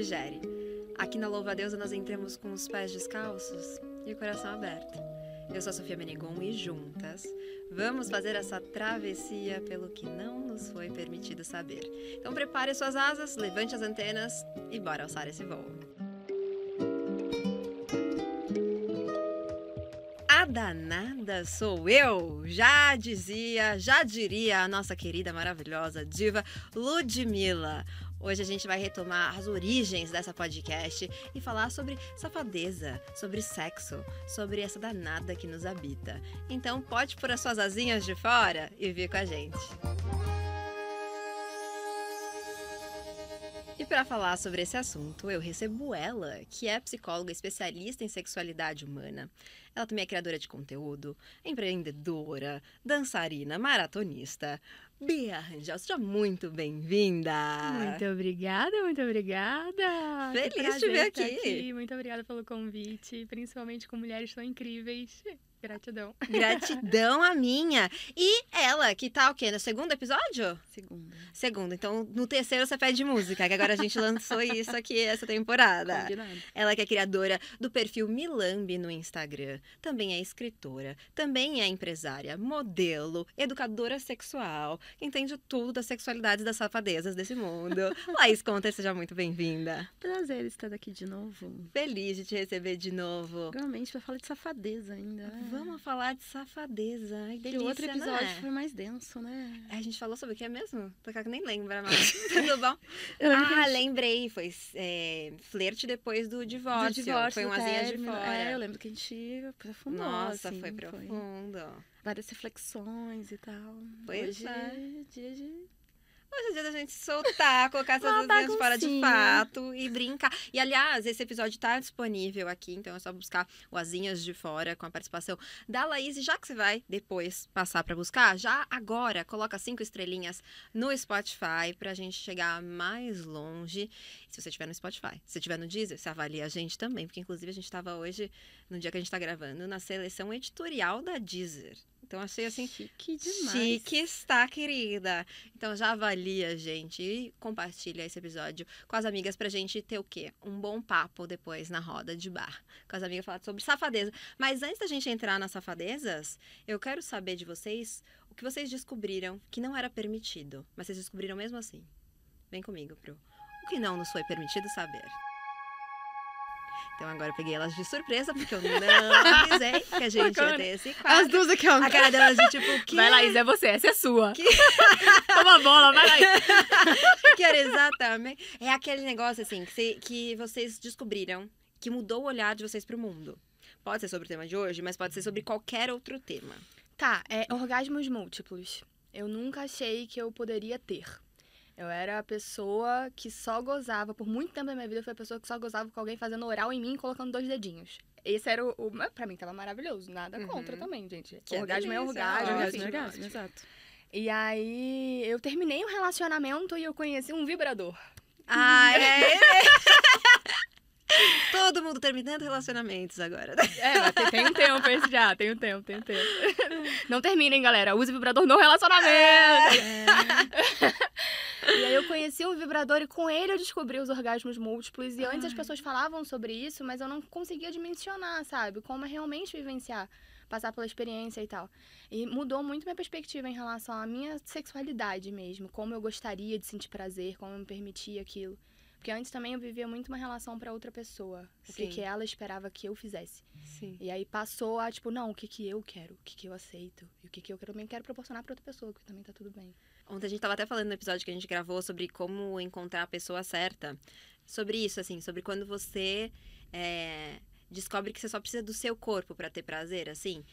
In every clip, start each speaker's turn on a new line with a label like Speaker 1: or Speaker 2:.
Speaker 1: digere. Aqui na Louva a Deusa nós entramos com os pés descalços e o coração aberto. Eu sou a Sofia Menegon e juntas vamos fazer essa travessia pelo que não nos foi permitido saber. Então prepare suas asas, levante as antenas e bora alçar esse voo. A danada sou eu, já dizia, já diria a nossa querida, maravilhosa diva Ludmilla. Hoje a gente vai retomar as origens dessa podcast e falar sobre safadeza, sobre sexo, sobre essa danada que nos habita. Então pode pôr as suas asinhas de fora e vir com a gente. E para falar sobre esse assunto, eu recebo ela, que é psicóloga especialista em sexualidade humana. Ela também é criadora de conteúdo, empreendedora, dançarina, maratonista, Bia Rangel, seja muito bem-vinda.
Speaker 2: Muito obrigada, muito obrigada.
Speaker 1: Feliz de ver aqui.
Speaker 2: aqui. Muito obrigada pelo convite, principalmente com mulheres tão incríveis. Gratidão.
Speaker 1: Gratidão a minha. E ela, que tá o quê? No segundo episódio?
Speaker 2: Segundo.
Speaker 1: Segundo. Então, no terceiro você pede música, que agora a gente lançou isso aqui essa temporada.
Speaker 2: Combinado.
Speaker 1: Ela que é criadora do perfil Milambi no Instagram. Também é escritora. Também é empresária, modelo, educadora sexual. Entende tudo das sexualidades das safadezas desse mundo. Laís Conta, seja muito bem-vinda.
Speaker 2: Prazer estar aqui de novo.
Speaker 1: Feliz de te receber de novo.
Speaker 2: Realmente, vai falar de safadeza ainda.
Speaker 1: Vamos falar de safadeza. Ai,
Speaker 2: Que
Speaker 1: delícia,
Speaker 2: o outro episódio
Speaker 1: né?
Speaker 2: foi mais denso, né?
Speaker 1: A gente falou sobre o que mesmo? Tô que nem lembra mais. Tudo bom?
Speaker 2: Que
Speaker 1: Ah,
Speaker 2: gente-
Speaker 1: lembrei. Foi é, flerte depois do divórcio.
Speaker 2: do divórcio,
Speaker 1: foi
Speaker 2: do
Speaker 1: umas asinhas de fora.
Speaker 2: É, eu lembro que a gente aprofundou,
Speaker 1: Nossa,
Speaker 2: assim,
Speaker 1: foi profundo.
Speaker 2: Várias reflexões e tal.
Speaker 1: Pois
Speaker 2: Hoje
Speaker 1: é.
Speaker 2: dia de...
Speaker 1: Hoje é dia da gente soltar, colocar essas asinhas fora de fato e brincar. E, aliás, esse episódio tá disponível aqui, então é só buscar o Asinhas de Fora com a participação da Laís. E já que você vai depois passar pra buscar, já agora coloca cinco estrelinhas no Spotify pra gente chegar mais longe. Se você estiver no Spotify. Se você estiver no Deezer, você avalia a gente também, porque inclusive a gente tava hoje, no dia que a gente tá gravando, na seleção editorial da Deezer. Então achei assim
Speaker 2: Chique demais.
Speaker 1: Chique está, querida. Então já avalia, gente, e compartilha esse episódio com as amigas pra gente ter o quê? Um bom papo depois na roda de bar. Com as amigas falar sobre safadeza. Mas antes da gente entrar nas safadezas, eu quero saber de vocês o que vocês descobriram que não era permitido, mas vocês descobriram mesmo assim. Vem comigo, Pro. O que não nos foi permitido saber. Então agora eu peguei elas de surpresa, porque eu não avisei que a gente ia
Speaker 2: Bacana.
Speaker 1: ter esse
Speaker 2: As
Speaker 1: quadro.
Speaker 2: duas aqui, ó.
Speaker 1: A cara delas de tipo, o quê?
Speaker 2: Vai, Laís, é você, essa é sua.
Speaker 1: Que-
Speaker 2: Toma a bola, vai, Laís.
Speaker 1: que era exatamente. É aquele negócio assim que, cê- que vocês descobriram que mudou o olhar de vocês pro mundo. Pode ser sobre o tema de hoje, mas pode ser sobre qualquer outro tema.
Speaker 2: Tá, é orgasmos múltiplos. Eu nunca achei que eu poderia ter. Eu era a pessoa que só gozava, por muito tempo da minha vida, foi a pessoa que só gozava com alguém fazendo oral em mim e colocando dois dedinhos. Esse era o. o pra mim tava maravilhoso. Nada
Speaker 1: Uhum.
Speaker 2: contra também, gente.
Speaker 1: Que é
Speaker 2: orgasmo é
Speaker 1: delícia,
Speaker 2: orgasmo. enfim.
Speaker 1: orgasmo,
Speaker 2: exato. E aí eu terminei um relacionamento e eu conheci um vibrador.
Speaker 1: Ah, é. Todo mundo terminando relacionamentos agora.
Speaker 2: É, tem, tem um tempo esse já, tem um tempo, tem um tempo. Não terminem, galera. Use vibrador no relacionamento. E aí eu conheci um vibrador e com ele eu descobri os orgasmos múltiplos. E antes as
Speaker 1: Ai.
Speaker 2: pessoas falavam sobre isso, mas eu não conseguia dimensionar, sabe? Como é realmente vivenciar, passar pela experiência e tal. E mudou muito minha perspectiva em relação à minha sexualidade mesmo. Como eu gostaria de sentir prazer, como eu me permitia aquilo. Porque antes também eu vivia muito uma relação pra outra pessoa. O que,
Speaker 1: Sim.
Speaker 2: que ela esperava que eu fizesse.
Speaker 1: Sim.
Speaker 2: E aí passou a, tipo, não, o que que eu quero, o que que eu aceito, e o que que eu também quero proporcionar pra outra pessoa, que também tá tudo bem.
Speaker 1: Ontem a gente tava até falando no episódio que a gente gravou sobre como encontrar a pessoa certa. Sobre isso, assim, sobre quando você é, descobre que você só precisa do seu corpo pra ter prazer, assim.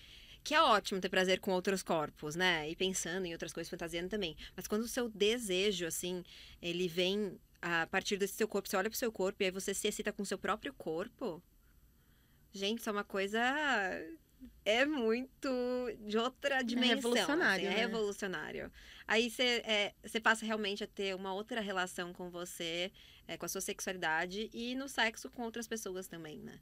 Speaker 1: Que é ótimo ter prazer com outros corpos, né? E pensando em outras coisas, fantasiando também. Mas quando o seu desejo, assim, ele vem a partir desse seu corpo, você olha pro seu corpo e aí você se excita com o seu próprio corpo. Gente, isso é uma coisa. É muito de outra dimensão.
Speaker 2: revolucionário,
Speaker 1: assim, é
Speaker 2: né?
Speaker 1: revolucionário. Aí você, é, você passa realmente a ter uma outra relação com você, é, com a sua sexualidade e no sexo com outras pessoas também, né?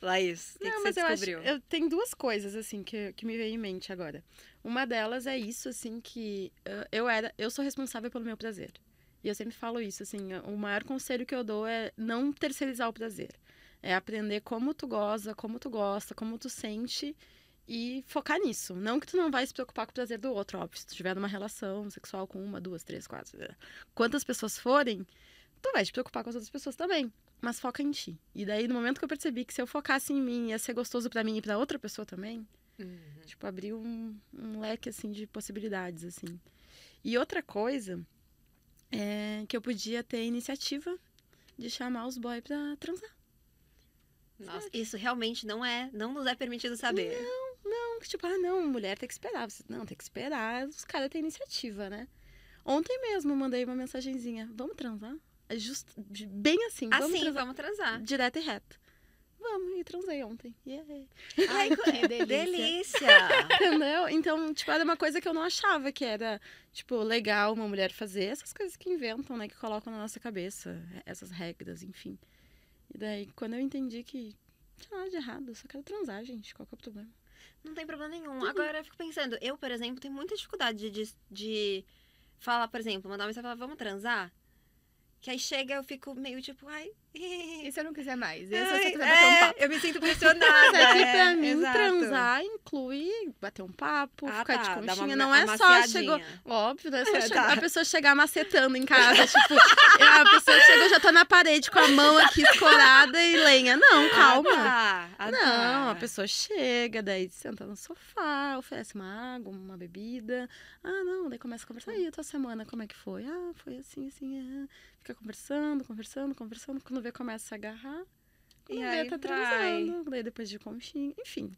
Speaker 1: Laís, o que, que você
Speaker 3: mas eu acho,
Speaker 1: descobriu?
Speaker 3: eu tenho duas coisas assim que, que me veio em mente agora. Uma delas é isso assim que uh, eu era, eu sou responsável pelo meu prazer. E eu sempre falo isso, assim, o maior conselho que eu dou é não terceirizar o prazer. É aprender como tu goza, como tu gosta, como tu sente e focar nisso. Não que tu não vai se preocupar com o prazer do outro, óbvio. Se tu tiver numa relação sexual com uma, duas, três, quatro, quantas pessoas forem, tu vai te preocupar com as outras pessoas também. Mas foca em ti. E daí, no momento que eu percebi que se eu focasse em mim, ia ser gostoso para mim e para outra pessoa também, uhum. tipo, abriu um, um leque, assim, de possibilidades, assim. E outra coisa é que eu podia ter iniciativa de chamar os boys pra transar.
Speaker 1: Nossa, isso realmente não é, não nos é permitido saber.
Speaker 3: Não, não, tipo, ah, não, mulher tem que esperar. Não, tem que esperar, os caras têm iniciativa, né? Ontem mesmo mandei uma mensagenzinha, vamos transar? É just, bem assim,
Speaker 1: vamos
Speaker 3: assim,
Speaker 1: transar. vamos transar.
Speaker 3: Direto e reto. Vamos, e transei ontem. Yeah.
Speaker 1: Ai, que delícia. delícia.
Speaker 3: Entendeu? Então, tipo, era uma coisa que eu não achava que era, tipo, legal uma mulher fazer. Essas coisas que inventam, né? Que colocam na nossa cabeça. Essas regras, enfim. E daí, quando eu entendi que não tinha nada de errado, eu só quero transar, gente. Qual que é o problema?
Speaker 1: Não tem problema nenhum. Uhum. Agora, eu fico pensando, eu, por exemplo, tenho muita dificuldade de, de falar, por exemplo, mandar uma mensagem e falar, vamos transar? Que aí chega, eu fico meio tipo, ai.
Speaker 2: E se eu não quiser mais? E se
Speaker 1: você quiser bater um papo? Eu me sinto pressionada.
Speaker 3: é que pra mim, exato. transar inclui bater um papo, ah, ficar tá, de conchinha. Uma, não é só chegou. Óbvio, não é só é, chegar, tá. a pessoa chegar macetando em casa. tipo, a pessoa chegou, já tá na parede com a mão aqui escorada e lenha. Não, calma. Ah, tá. ah, não, tá. a pessoa chega, daí senta no sofá, oferece uma água, uma bebida. Ah, não, daí começa a conversar. E a tua semana, como é que foi? Ah, foi assim, assim. Ah fica conversando, conversando, conversando. Quando vê, começa a agarrar. Quando e aí tá transando. Daí depois de conchinha. Enfim.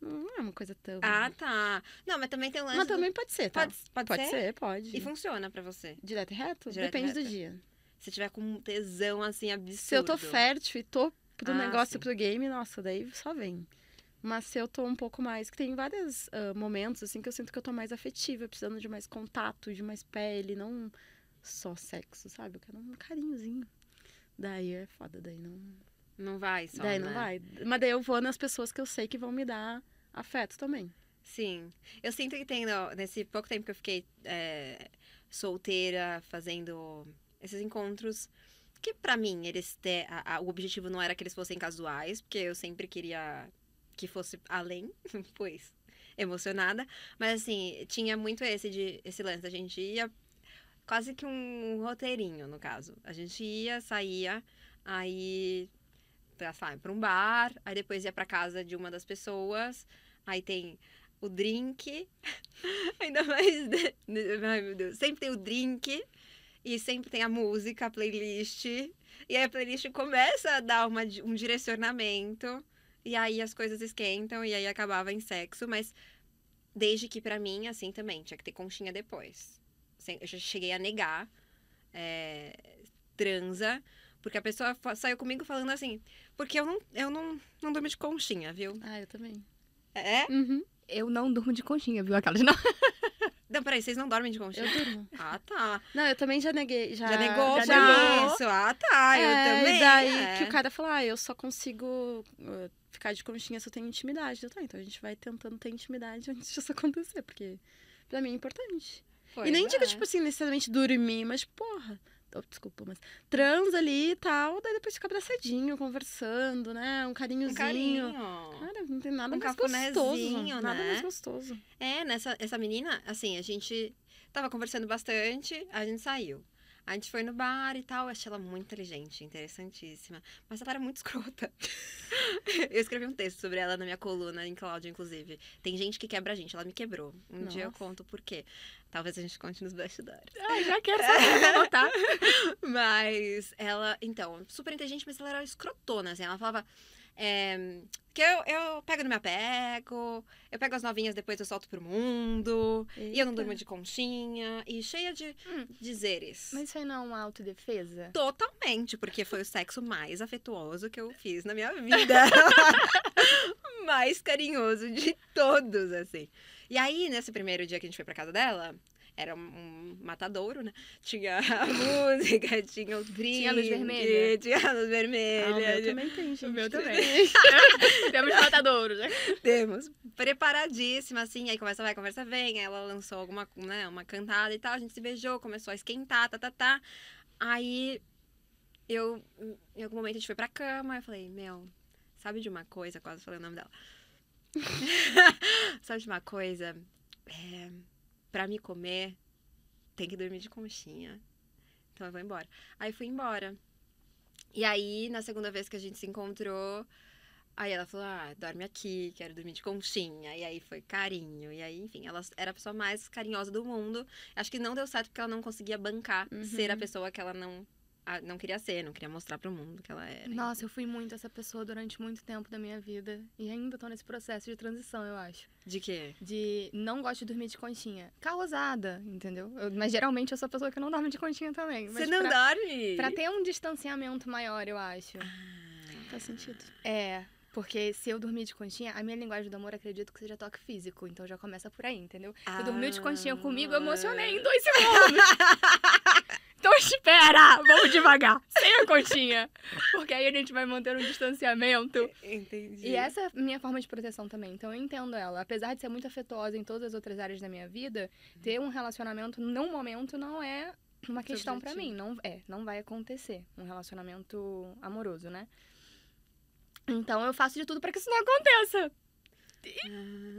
Speaker 3: Não é uma coisa tão.
Speaker 1: Ah, tá. Não, mas também tem um lance.
Speaker 3: Mas do... também pode ser, tá?
Speaker 1: Pode, pode,
Speaker 3: pode
Speaker 1: ser?
Speaker 3: ser? Pode.
Speaker 1: E funciona pra você?
Speaker 3: Direto e reto? Direto Depende reto. do dia.
Speaker 1: Se tiver com um tesão assim absurdo.
Speaker 3: Se eu tô fértil e tô pro ah, negócio sim. pro game, nossa, daí só vem. Mas se eu tô um pouco mais. Que tem vários uh, momentos, assim, que eu sinto que eu tô mais afetiva, precisando de mais contato, de mais pele, não só sexo, sabe? Eu quero um carinhozinho. Daí é foda, daí não.
Speaker 1: Não vai só.
Speaker 3: Daí
Speaker 1: né?
Speaker 3: não vai. Mas daí eu vou nas pessoas que eu sei que vão me dar afeto também.
Speaker 1: Sim. Eu sinto que tem, nesse pouco tempo que eu fiquei é, solteira, fazendo esses encontros, que para mim, eles ter, a, a, o objetivo não era que eles fossem casuais, porque eu sempre queria que fosse além, pois emocionada. Mas assim, tinha muito esse de esse lance. A gente ia quase que um roteirinho, no caso. A gente ia, saía, aí pra, pra um bar, aí depois ia pra casa de uma das pessoas, aí tem o drink, ainda mais. Ai, meu Deus. Sempre tem o drink e sempre tem a música, a playlist. E aí a playlist começa a dar uma, um direcionamento, e aí as coisas esquentam, e aí acabava em sexo, mas desde que para mim, assim também, tinha que ter conchinha depois eu já cheguei a negar é, transa, porque a pessoa saiu comigo falando assim, porque eu não, eu não, não durmo de conchinha, viu?
Speaker 3: Ah, eu também.
Speaker 1: É?
Speaker 2: Uhum. Eu não durmo de conchinha, viu? Aquelas não.
Speaker 1: Não, peraí, vocês não dormem de conchinha?
Speaker 3: Eu durmo.
Speaker 1: Ah, tá.
Speaker 3: Não, eu também já neguei. Já,
Speaker 1: já negou já negou. isso? Ah, tá. É, eu também.
Speaker 3: E daí é. que o cara falou, ah, eu só consigo uh, ficar de conchinha se eu tenho intimidade. Eu, tá, então a gente vai tentando ter intimidade antes disso acontecer, porque pra mim é importante. Pois e nem é. digo, tipo assim, necessariamente dormir, mas, porra, oh, desculpa, mas transa ali e tal, daí depois fica abraçadinho, conversando, né? Um carinhozinho. Um carinho. Cara, não tem nada
Speaker 1: um
Speaker 3: mais gostoso.
Speaker 1: Né?
Speaker 3: Nada mais gostoso.
Speaker 1: É, nessa essa menina, assim, a gente tava conversando bastante, a gente saiu. A gente foi no bar e tal, eu achei ela muito inteligente, interessantíssima. Mas ela era muito escrota. eu escrevi um texto sobre ela na minha coluna em Cláudia, inclusive. Tem gente que quebra a gente, ela me quebrou. Um Nossa. dia eu conto por quê. Talvez a gente conte nos bastidores.
Speaker 2: Ah, já quero saber, tá?
Speaker 1: mas ela, então, super inteligente, mas ela era escrotona, assim. Ela falava, é, que eu, eu pego no meu apego, eu pego as novinhas, depois eu solto pro mundo, Eita. e eu não durmo de conchinha, e cheia de hum. dizeres.
Speaker 2: Mas isso aí não é uma autodefesa?
Speaker 1: Totalmente, porque foi o sexo mais afetuoso que eu fiz na minha vida. mais carinhoso de todos, assim. E aí, nesse primeiro dia que a gente foi pra casa dela, era um, matadouro, né? Tinha a música, tinha os brindes.
Speaker 2: Tinha a luz vermelha.
Speaker 1: Tinha a luz
Speaker 3: Ah, o
Speaker 1: vermelha.
Speaker 3: meu também tem, gente.
Speaker 2: O meu também. Temos matadouros, né?
Speaker 1: Temos. Preparadíssima, assim, aí conversa vai, conversa vem. Aí ela lançou alguma, né, uma cantada e tal, a gente se beijou, começou a esquentar, tá, tá, tá. Aí eu, em algum momento a gente foi pra cama, eu falei, meu, sabe de uma coisa? Quase falei o nome dela. sabe de uma coisa? É, pra me comer, tem que dormir de conchinha. Então eu vou embora. Aí fui embora. E aí, na segunda vez que a gente se encontrou, Aí ela falou, ah, dorme aqui, quero dormir de conchinha. E aí foi carinho. E aí, enfim, ela era a pessoa mais carinhosa do mundo. Acho que não deu certo porque ela não conseguia bancar
Speaker 3: Uhum.
Speaker 1: ser a pessoa que ela não, a- não queria ser, não queria mostrar pro mundo que ela era.
Speaker 2: Nossa, eu fui muito essa pessoa durante muito tempo da minha vida. E ainda tô nesse processo de transição, eu acho.
Speaker 1: De quê?
Speaker 2: De não gosto de dormir de conchinha. Causada, entendeu? Eu- mas geralmente eu sou a pessoa que não dorme de conchinha também.
Speaker 1: Você não
Speaker 2: pra,
Speaker 1: dorme?
Speaker 2: pra ter um distanciamento maior, eu acho.
Speaker 3: Faz sentido.
Speaker 2: É, porque se eu dormir de conchinha, a minha linguagem do amor acredito que seja toque físico. Então já começa por aí, entendeu? Você dormiu de conchinha comigo, eu emocionei em dois segundos. Espera! Vamos devagar, sem a conchinha. Porque aí a gente vai manter um distanciamento.
Speaker 1: Entendi.
Speaker 2: E essa é a minha forma de proteção também. Então eu entendo ela. Apesar de ser muito afetuosa em todas as outras áreas da minha vida, ter um relacionamento num momento não é uma questão pra
Speaker 1: objetivo.
Speaker 2: mim. Não é, não vai acontecer um relacionamento amoroso, né? Então eu faço de tudo pra que isso não aconteça.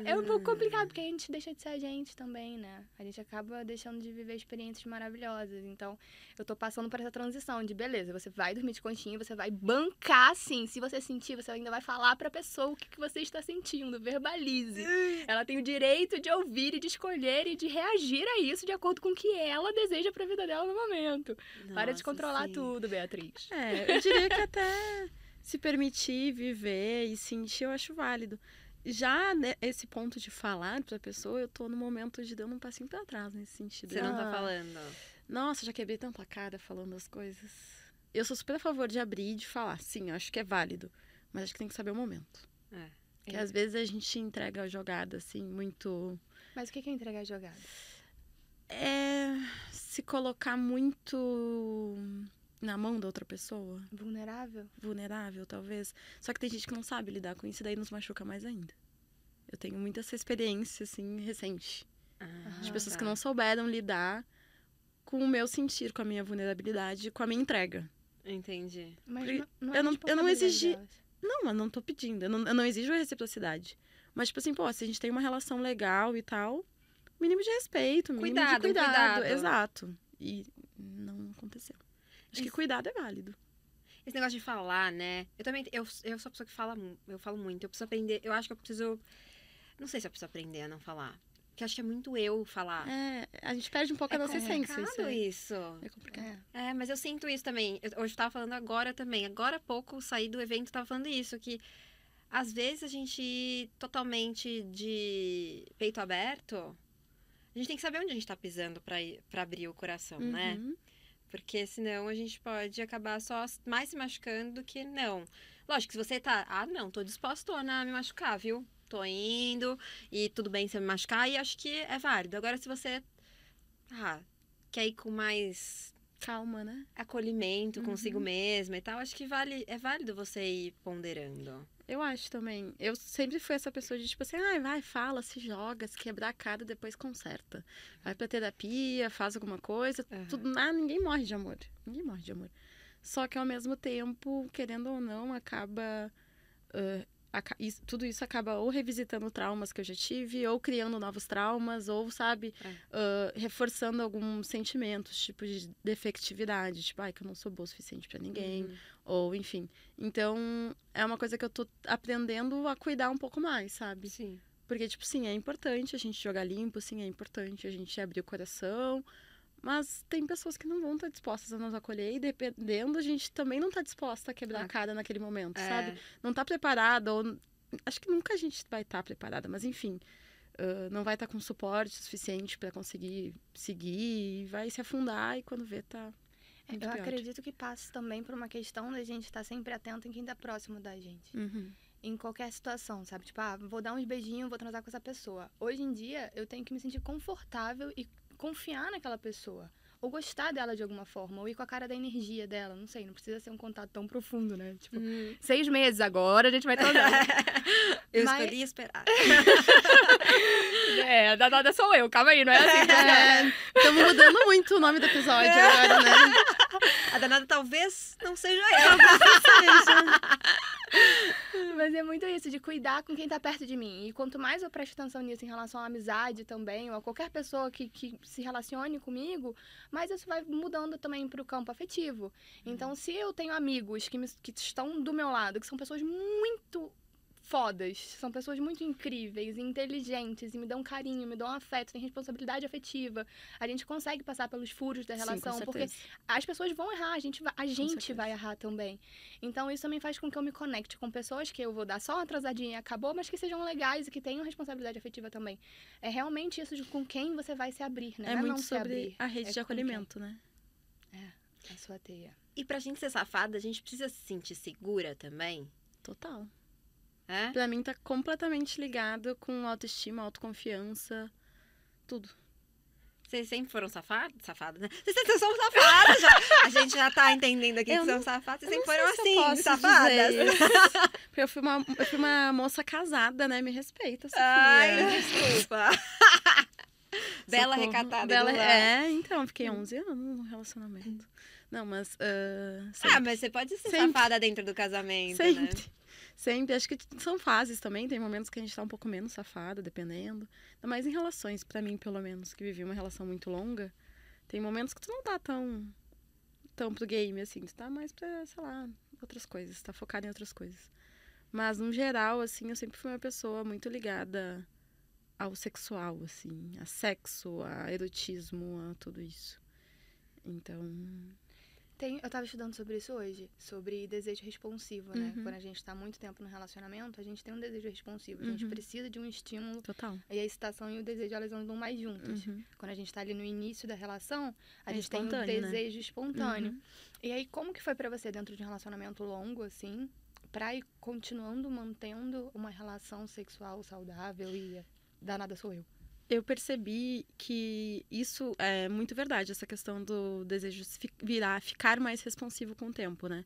Speaker 2: É um pouco complicado, porque a gente deixa de ser a gente também, né? A gente acaba deixando de viver experiências maravilhosas. Então, eu tô passando por essa transição de beleza, você vai dormir de conchinha, você vai bancar sim. Se você sentir, você ainda vai falar pra pessoa o que, que você está sentindo. Verbalize. Ela tem o direito de ouvir e de escolher e de reagir a isso de acordo com o que ela deseja pra vida dela no momento. Para de
Speaker 1: Nossa,
Speaker 2: controlar
Speaker 1: sim.
Speaker 2: tudo, Beatriz.
Speaker 3: É, eu diria que até se permitir viver e sentir, eu acho válido. Já né, esse ponto de falar pra pessoa, eu tô no momento de dando um passinho pra trás nesse sentido.
Speaker 1: Você não tá
Speaker 2: Ah.
Speaker 1: falando.
Speaker 3: Nossa, já quebrei tanta cara falando as coisas. Eu sou super a favor de abrir e de falar. Sim, eu acho que é válido. Mas acho que tem que saber o momento.
Speaker 1: É.
Speaker 3: Porque às vezes a gente entrega a jogada, assim, muito.
Speaker 2: Mas o que que é entregar a jogada?
Speaker 3: É. Se colocar muito na mão da outra pessoa.
Speaker 2: Vulnerável?
Speaker 3: vulnerável, talvez. Só que tem gente que não sabe lidar com isso e daí nos machuca mais ainda. Eu tenho muita essa experiência, assim, recente.
Speaker 1: Ah,
Speaker 3: De pessoas
Speaker 1: tá.
Speaker 3: que não souberam lidar com o meu sentir, com a minha vulnerabilidade, com a minha entrega.
Speaker 1: Entendi.
Speaker 2: Mas não, não
Speaker 3: eu
Speaker 2: é
Speaker 3: não- eu não exigi-
Speaker 2: delas.
Speaker 3: Não, mas não tô pedindo. Eu não, eu não exijo a reciprocidade. Mas, tipo assim, pô, se a gente tem uma relação legal e tal, mínimo de respeito, mínimo
Speaker 1: Cuidado,
Speaker 3: de cuidado.
Speaker 1: cuidado.
Speaker 3: Exato. E não aconteceu. Acho que cuidado é válido.
Speaker 1: Esse negócio de falar, né? Eu também. Eu, eu sou a pessoa que fala. Eu falo muito. Eu preciso aprender. Eu acho que eu preciso. Não sei se eu preciso aprender a não falar. Porque acho que é muito eu falar.
Speaker 3: É, a gente perde um pouco a nossa essência. Isso
Speaker 1: complicado
Speaker 3: é,
Speaker 1: isso.
Speaker 3: é complicado.
Speaker 2: É.
Speaker 1: É, mas eu sinto isso também. Eu, hoje eu tava falando agora também. Agora há pouco saí do evento e tava falando isso. Que às vezes a gente ir totalmente de peito aberto. A gente tem que saber onde a gente tá pisando pra abrir o coração, né? Porque senão a gente pode acabar só mais se machucando do que não. Lógico que se você tá, ah, não, tô disposta a me machucar, viu? Tô indo e tudo bem se eu me machucar e acho que é válido. Agora, se você, ah, quer ir com mais
Speaker 3: Calma, né?
Speaker 1: acolhimento
Speaker 3: Uhum.
Speaker 1: consigo mesma e tal, acho que vale, é válido você ir ponderando.
Speaker 3: Eu acho também. Eu sempre fui essa pessoa de tipo assim, ai, vai, fala, se joga, se quebrar a cara, depois conserta. Vai pra terapia, faz alguma coisa.
Speaker 1: Aham.
Speaker 3: Tudo, ah, ninguém morre de amor. Ninguém morre de amor. Só que ao mesmo tempo, querendo ou não, acaba. ah, aca- isso- tudo isso acaba ou revisitando traumas que eu já tive, ou criando novos traumas, ou, sabe,
Speaker 1: É.
Speaker 3: ah, reforçando alguns sentimentos, tipo de defectividade, tipo, ai, que eu não sou boa o suficiente pra ninguém,
Speaker 1: Uhum.
Speaker 3: ou enfim. Então, é uma coisa que eu tô aprendendo a cuidar um pouco mais, sabe?
Speaker 1: Sim.
Speaker 3: Porque, tipo, sim, é importante a gente jogar limpo, sim, é importante a gente abrir o coração. Mas tem pessoas que não vão estar dispostas a nos acolher e, dependendo, a gente também não tá disposta a quebrar
Speaker 1: Ah.
Speaker 3: a cara naquele momento,
Speaker 1: É,
Speaker 3: sabe? Não tá preparada, ou. Acho que nunca a gente vai estar preparada, mas enfim. ah, não vai estar com suporte suficiente pra conseguir seguir e vai se afundar e quando vê, tá. muito
Speaker 2: Eu
Speaker 3: pior.
Speaker 2: acredito que passa também por uma questão da gente estar sempre atento em quem tá próximo da gente.
Speaker 3: Uhum.
Speaker 2: Em qualquer situação, sabe? Tipo, ah, vou dar uns beijinhos, vou transar com essa pessoa. Hoje em dia, eu tenho que me sentir confortável e confiar naquela pessoa. Ou gostar dela de alguma forma, ou ir com a cara da energia dela, não sei, não precisa ser um contato tão profundo, né? Tipo,
Speaker 1: Hum.
Speaker 2: seis meses agora, a gente vai transar.
Speaker 1: Eu
Speaker 2: Mas-
Speaker 1: escolhi esperar.
Speaker 2: é, a danada sou eu, calma aí, não é assim. né?
Speaker 3: Estamos mudando muito o nome do episódio agora, né?
Speaker 1: A danada talvez não seja eu.
Speaker 2: Mas é muito isso, de cuidar com quem tá perto de mim. E quanto mais eu presto atenção nisso em relação à amizade também, ou a qualquer pessoa que, que se relacione comigo, mais isso vai mudando também pro campo afetivo. Então, se eu tenho amigos que, me- que estão do meu lado, que são pessoas muito fodas, são pessoas muito incríveis, inteligentes e me dão carinho, me dão afeto, têm responsabilidade afetiva. A gente consegue passar pelos furos da
Speaker 3: Sim,
Speaker 2: relação, porque
Speaker 3: certeza.
Speaker 2: as pessoas vão errar, a gente vai, a gente vai errar também. Então isso também faz com que eu me conecte com pessoas que eu vou dar só uma atrasadinha e acabou, mas que sejam legais e que tenham responsabilidade afetiva também. É realmente isso de com quem você vai se abrir, né?
Speaker 3: É
Speaker 2: Não
Speaker 3: muito
Speaker 2: não se
Speaker 3: sobre
Speaker 2: abrir,
Speaker 3: a rede
Speaker 2: é
Speaker 3: de acolhimento, né?
Speaker 2: A sua teia.
Speaker 1: E pra gente ser safada, a gente precisa se sentir segura também.
Speaker 3: Total.
Speaker 1: É?
Speaker 3: Pra mim tá completamente ligado com autoestima, autoconfiança, tudo.
Speaker 1: Vocês sempre foram safados? Safadas, né? Vocês sempre são safadas já. A gente já tá entendendo aqui
Speaker 3: Eu
Speaker 1: que
Speaker 3: não-
Speaker 1: são safadas. Vocês sempre foram
Speaker 3: se
Speaker 1: assim, safadas.
Speaker 3: Porque eu fui, uma, eu fui uma moça casada, né? Me respeita, Sofia.
Speaker 1: Ai, desculpa. Bela
Speaker 3: Socorro.
Speaker 1: recatada.
Speaker 3: Bela. É, então, fiquei 11 anos no relacionamento. Não, mas. ah,
Speaker 1: Ah, mas você pode ser
Speaker 3: Sempre.
Speaker 1: safada dentro do casamento,
Speaker 3: Sempre.
Speaker 1: né?
Speaker 3: Sempre. Acho que são fases também. Tem momentos que a gente tá um pouco menos safada, dependendo. Ainda mais em relações, pra mim, pelo menos, que vivi uma relação muito longa. Tem momentos que tu não tá tão. tão pro game, assim. Tu tá mais pra, sei lá, outras coisas. Tá focado em outras coisas. Mas, no geral, assim, eu sempre fui uma pessoa muito ligada ao sexual, assim. A sexo, a erotismo, a tudo isso. Então.
Speaker 2: Tem, eu tava estudando sobre isso hoje, sobre desejo responsivo, né?
Speaker 3: Uhum.
Speaker 2: Quando a gente tá muito tempo no relacionamento, a gente tem um desejo responsivo. A gente
Speaker 3: Uhum.
Speaker 2: precisa de um estímulo.
Speaker 3: Total.
Speaker 2: E a excitação e o desejo, elas andam mais juntas.
Speaker 3: Uhum.
Speaker 2: Quando a gente tá ali no início da relação, a
Speaker 3: É
Speaker 2: gente tem um
Speaker 3: né?
Speaker 2: desejo espontâneo.
Speaker 3: Uhum.
Speaker 2: E aí, como que foi pra você dentro de um relacionamento longo, assim, pra ir continuando mantendo uma relação sexual saudável e danada sou eu?
Speaker 3: Eu percebi que isso é muito verdade, essa questão do desejo virar, ficar mais responsivo com o tempo, né?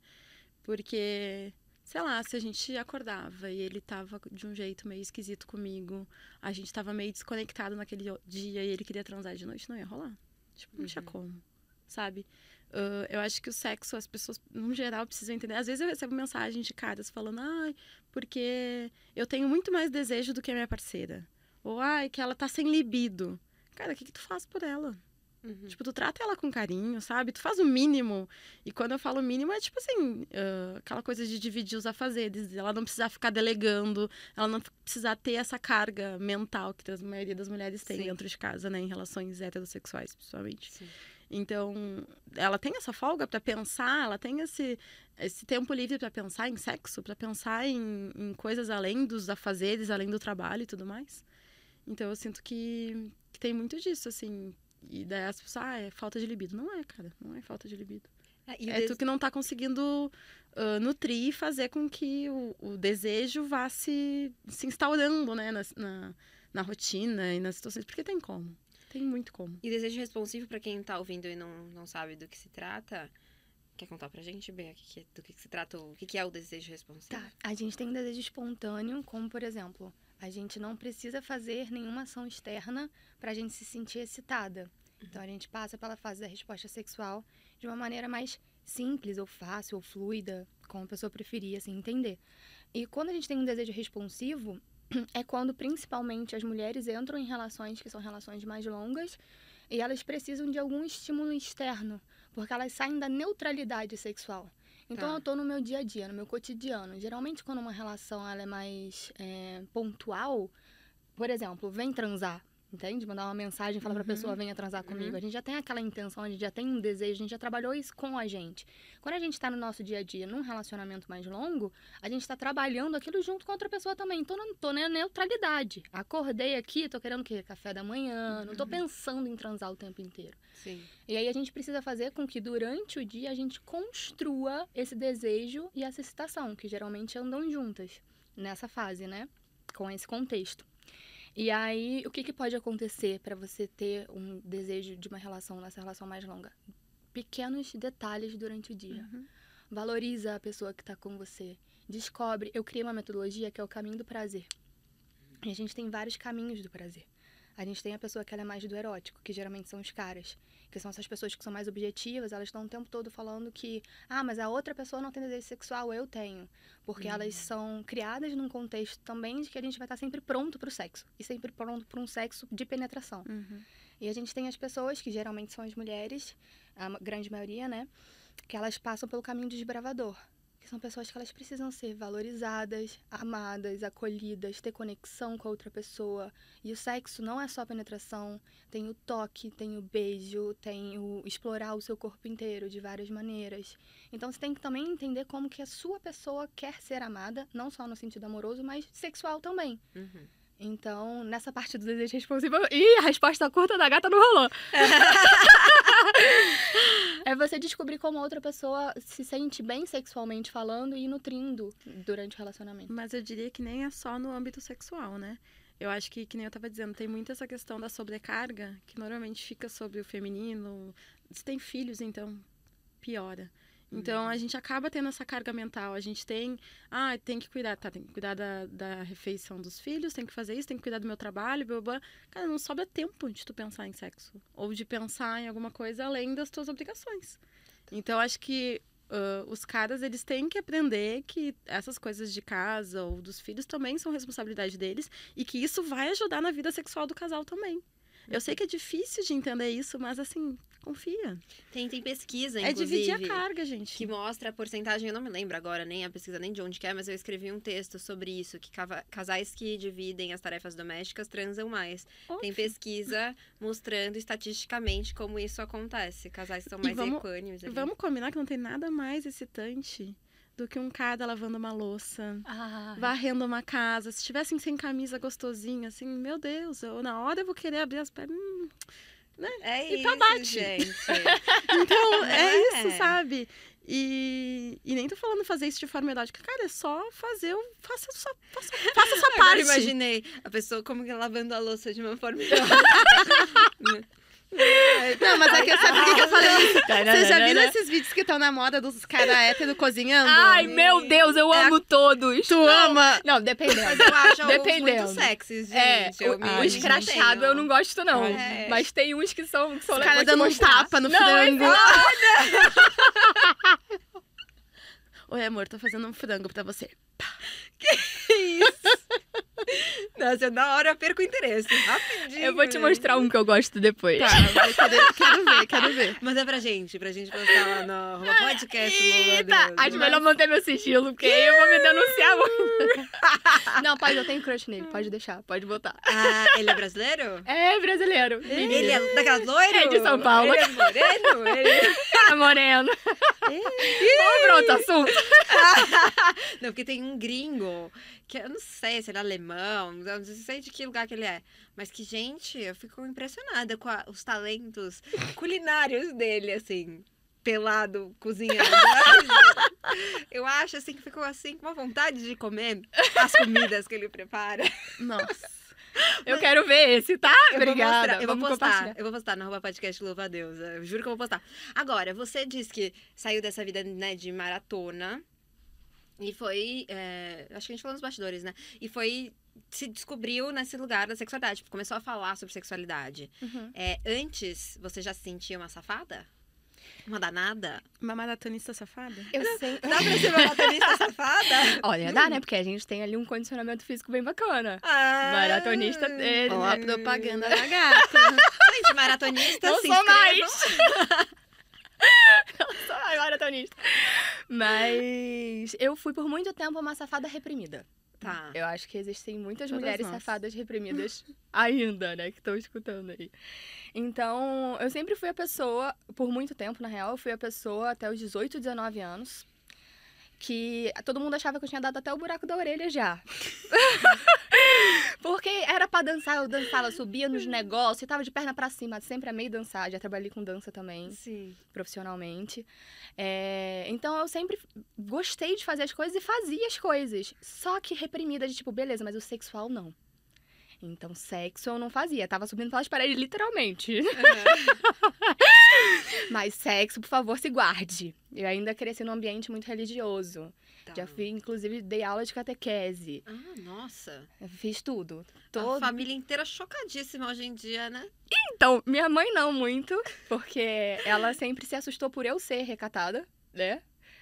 Speaker 3: Porque, sei lá, se a gente acordava e ele tava de um jeito meio esquisito comigo, a gente tava meio desconectado naquele dia e ele queria transar de noite, não ia rolar. Tipo, não tinha
Speaker 1: Uhum.
Speaker 3: como, sabe? Ah, eu acho que o sexo, as pessoas, no geral, precisam entender. Às vezes eu recebo mensagem de caras falando, ai, porque eu tenho muito mais desejo do que a minha parceira. Ou, ai, que ela tá sem libido. Cara, o que, que tu faz por ela?
Speaker 1: Uhum.
Speaker 3: Tipo, tu trata ela com carinho, sabe? Tu faz o mínimo. E quando eu falo mínimo, é tipo assim, ah, aquela coisa de dividir os afazeres. Ela não precisar ficar delegando, ela não precisar ter essa carga mental que a maioria das mulheres tem
Speaker 1: Sim.
Speaker 3: dentro de casa, né? Em relações heterossexuais, principalmente.
Speaker 1: Sim.
Speaker 3: Então, ela tem essa folga pra pensar, ela tem esse, esse tempo livre pra pensar em sexo, pra pensar em, em coisas além dos afazeres, além do trabalho e tudo mais. Então, eu sinto que, que tem muito disso, assim. E daí as pessoas, ah, é falta de libido. Não é, cara, não é falta de libido.
Speaker 1: É, e o
Speaker 3: É
Speaker 1: des-
Speaker 3: tu que não tá conseguindo ah, nutrir e fazer com que o, o desejo vá se, se instaurando, né, na, na, na rotina e nas situações. Porque tem como. Tem muito como.
Speaker 1: E desejo responsivo, pra quem tá ouvindo e não, não sabe do que se trata, quer contar pra gente, Bea, que que- do que, que se trata, o que, que é o desejo responsivo?
Speaker 2: Tá, a gente tem um desejo espontâneo, como por exemplo, a gente não precisa fazer nenhuma ação externa pra gente se sentir excitada. Então a gente passa pela fase da resposta sexual de uma maneira mais simples, ou fácil, ou fluida, como a pessoa preferir, assim, entender. E quando a gente tem um desejo responsivo, é quando principalmente as mulheres entram em relações que são relações mais longas e elas precisam de algum estímulo externo, porque elas saem da neutralidade sexual. Então
Speaker 1: Tá.
Speaker 2: eu tô no meu dia a dia, no meu cotidiano. Geralmente quando uma relação ela é mais é, pontual, por exemplo, vem transar, entende? Mandar uma mensagem, falar pra
Speaker 3: Uhum.
Speaker 2: pessoa, venha transar comigo. A gente já tem aquela intenção, a gente já tem um desejo, a gente já trabalhou isso com a gente. Quando a gente tá no nosso dia a dia, num relacionamento mais longo, a gente tá trabalhando aquilo junto com outra pessoa também. Tô na, tô na neutralidade. Acordei aqui, tô querendo o quê? Café da manhã, não tô pensando em transar o tempo inteiro.
Speaker 1: Sim.
Speaker 2: E aí a gente precisa fazer com que durante o dia a gente construa esse desejo e essa excitação, que geralmente andam juntas nessa fase, né? Com esse contexto. E aí, o que, que pode acontecer para você ter um desejo de uma relação, nessa relação mais longa? Pequenos detalhes durante o dia.
Speaker 3: Uhum.
Speaker 2: Valoriza a pessoa que está com você. Descobre. Eu criei uma metodologia que é o caminho do prazer. E a gente tem vários caminhos do prazer. A gente tem a pessoa que ela é mais do erótico, que geralmente são os caras, que são essas pessoas que são mais objetivas, elas estão o tempo todo falando que, ah, mas a outra pessoa não tem desejo sexual, eu tenho. Porque
Speaker 1: Uhum.
Speaker 2: elas são criadas num contexto também de que a gente vai estar sempre pronto para o sexo. E sempre pronto para um sexo de penetração.
Speaker 3: Uhum.
Speaker 2: E a gente tem as pessoas, que geralmente são as mulheres, a grande maioria, né? Que elas passam pelo caminho do desbravador. São pessoas que elas precisam ser valorizadas, amadas, acolhidas, ter conexão com a outra pessoa. E o sexo não é só penetração, tem o toque, tem o beijo, tem o explorar o seu corpo inteiro de várias maneiras. Então você tem que também entender como que a sua pessoa quer ser amada, não só no sentido amoroso, mas sexual também.
Speaker 1: Uhum.
Speaker 2: Então, nessa parte do desejo responsivo. Ih, a resposta curta da gata não rolou. é você descobrir como a outra pessoa se sente bem sexualmente falando e nutrindo durante o relacionamento.
Speaker 3: Mas eu diria que nem é só no âmbito sexual, né? Eu acho que, que nem eu tava dizendo, tem muito essa questão da sobrecarga, que normalmente fica sobre o feminino. Se tem filhos, então, piora. Então, a gente acaba tendo essa carga mental. A gente tem, ah, tem que cuidar, tá, tem que cuidar da, da refeição dos filhos, tem que fazer isso, tem que cuidar do meu trabalho, blá, blá. Cara, não sobra tempo de tu pensar em sexo. Ou de pensar em alguma coisa além das tuas obrigações. Então, acho que ah, os caras, eles têm que aprender que essas coisas de casa ou dos filhos também são responsabilidade deles e que isso vai ajudar na vida sexual do casal também. Eu sei que é difícil de entender isso, mas assim, confia.
Speaker 1: Tem, tem pesquisa,
Speaker 3: É
Speaker 1: inclusive.
Speaker 3: dividir a carga, gente.
Speaker 1: que mostra a porcentagem, eu não me lembro agora nem a pesquisa nem de onde que é, mas eu escrevi um texto sobre isso, que casais que dividem as tarefas domésticas transam mais. Tem
Speaker 3: Óbvio.
Speaker 1: pesquisa mostrando estatisticamente como isso acontece. Casais que são
Speaker 3: E
Speaker 1: mais
Speaker 3: vamos-
Speaker 1: equânimes. ali.
Speaker 3: Vamos combinar que não tem nada mais excitante do que um cara lavando uma louça,
Speaker 2: Ah,
Speaker 3: varrendo uma casa. Se estivessem sem camisa gostosinha, assim, meu Deus, eu, na hora eu vou querer abrir as pernas. hum.
Speaker 1: É
Speaker 3: E
Speaker 1: isso,
Speaker 3: bate.
Speaker 1: gente.
Speaker 3: Então, é
Speaker 1: É.
Speaker 3: isso, sabe? E, e nem tô falando fazer isso de forma erótica. Cara, é só fazer o. Faça, sua, faça, faça a sua
Speaker 1: Agora
Speaker 3: parte.
Speaker 1: imaginei a pessoa como que lavando a louça de uma forma
Speaker 3: Não, mas é que sabe por que eu falei isso? Vocês já viram esses vídeos que estão na moda dos caras héteros cozinhando?
Speaker 2: Ai, meu Deus, eu
Speaker 3: É a-
Speaker 2: amo todos.
Speaker 3: tu ama?
Speaker 2: Não, dependendo.
Speaker 1: Mas eu acho
Speaker 2: Dependendo.
Speaker 1: muito sexys, gente.
Speaker 2: É,
Speaker 1: eu
Speaker 2: o,
Speaker 1: me
Speaker 2: o escrachado eu não gosto, não.
Speaker 1: É.
Speaker 2: Mas tem uns que são. Que são
Speaker 3: Os caras dando um
Speaker 2: mostrar.
Speaker 3: tapa no
Speaker 2: não,
Speaker 3: frango.
Speaker 2: esse
Speaker 3: Oi, amor, tô fazendo um frango pra você.
Speaker 1: Que isso? Nossa, na hora eu perco o interesse. Rapidinho.
Speaker 2: Eu vou te
Speaker 1: né?
Speaker 2: mostrar um que eu gosto depois.
Speaker 3: Tá, quero, quero ver, quero ver.
Speaker 1: Manda pra gente, pra gente postar lá no arroba podcast
Speaker 2: Eita, acho melhor manter meu sigilo, porque eu vou me denunciar muito. Não, pode, eu tenho crush nele, pode deixar, pode botar.
Speaker 1: Ah, ele é brasileiro?
Speaker 2: É brasileiro.
Speaker 1: Ele é daquelas loiras?
Speaker 2: É de São Paulo.
Speaker 1: Ele é moreno? Ele...
Speaker 2: é moreno. Vamos pra outro assunto.
Speaker 1: Não, porque tem um gringo, que eu não sei se ele é alemão, eu não sei de que lugar que ele é. Mas que, gente, eu fico impressionada com a- os talentos culinários dele, assim. Pelado, cozinhando. eu acho, assim, que ficou assim, com uma vontade de comer as comidas que ele prepara.
Speaker 3: Nossa.
Speaker 2: Eu quero ver esse, tá?
Speaker 1: Eu
Speaker 2: Obrigada.
Speaker 1: eu vou postar, eu vou postar no arroba podcast Louva a Deus. Eu juro que eu vou postar. Agora, você disse que saiu dessa vida, né, de maratona. E foi. é, acho que a gente falou nos bastidores, né? E foi. Se descobriu nesse lugar da sexualidade. Tipo, começou a falar sobre sexualidade.
Speaker 2: Uhum.
Speaker 1: É, antes, você já se sentia uma safada? Uma danada?
Speaker 3: Uma maratonista safada?
Speaker 2: Eu sei.
Speaker 1: Dá pra ser maratonista safada?
Speaker 2: Olha, dá, né? Porque a gente tem ali um condicionamento físico bem bacana.
Speaker 1: Ah,
Speaker 2: Maratonista dele,
Speaker 3: Ó, a
Speaker 2: né?
Speaker 3: propaganda da gata.
Speaker 1: Gente, maratonista,
Speaker 2: Não
Speaker 1: se
Speaker 2: sou
Speaker 1: inscrevam.
Speaker 2: mais. Maratonista. Mas eu fui por muito tempo uma safada reprimida.
Speaker 1: Tá.
Speaker 2: Eu acho que existem muitas
Speaker 3: Todas
Speaker 2: mulheres safadas reprimidas ainda, né? Que estão escutando aí. Então, eu sempre fui a pessoa, por muito tempo, na real, eu fui a pessoa até os 18, 19 anos. Que todo mundo achava que eu tinha dado até o buraco da orelha já. Porque era pra dançar, eu dançava, subia nos negócios, e tava de perna pra cima, sempre amei dançar, já trabalhei com dança também
Speaker 1: Sim.
Speaker 2: profissionalmente. É, então eu sempre gostei de fazer as coisas e fazia as coisas. Só que reprimida de tipo, beleza, mas o sexual não. Então, sexo eu não fazia. Tava subindo pelas paredes, literalmente.
Speaker 1: Uhum.
Speaker 2: Mas sexo, por favor, se guarde. Eu ainda cresci num ambiente muito religioso.
Speaker 1: Tá.
Speaker 2: Já fui, inclusive, dei aula de catequese.
Speaker 1: Ah, nossa.
Speaker 2: Eu fiz tudo.
Speaker 1: A
Speaker 2: Todo...
Speaker 1: família inteira chocadíssima hoje em dia, né?
Speaker 2: Então, minha mãe não muito, porque ela sempre se assustou por eu ser recatada, né?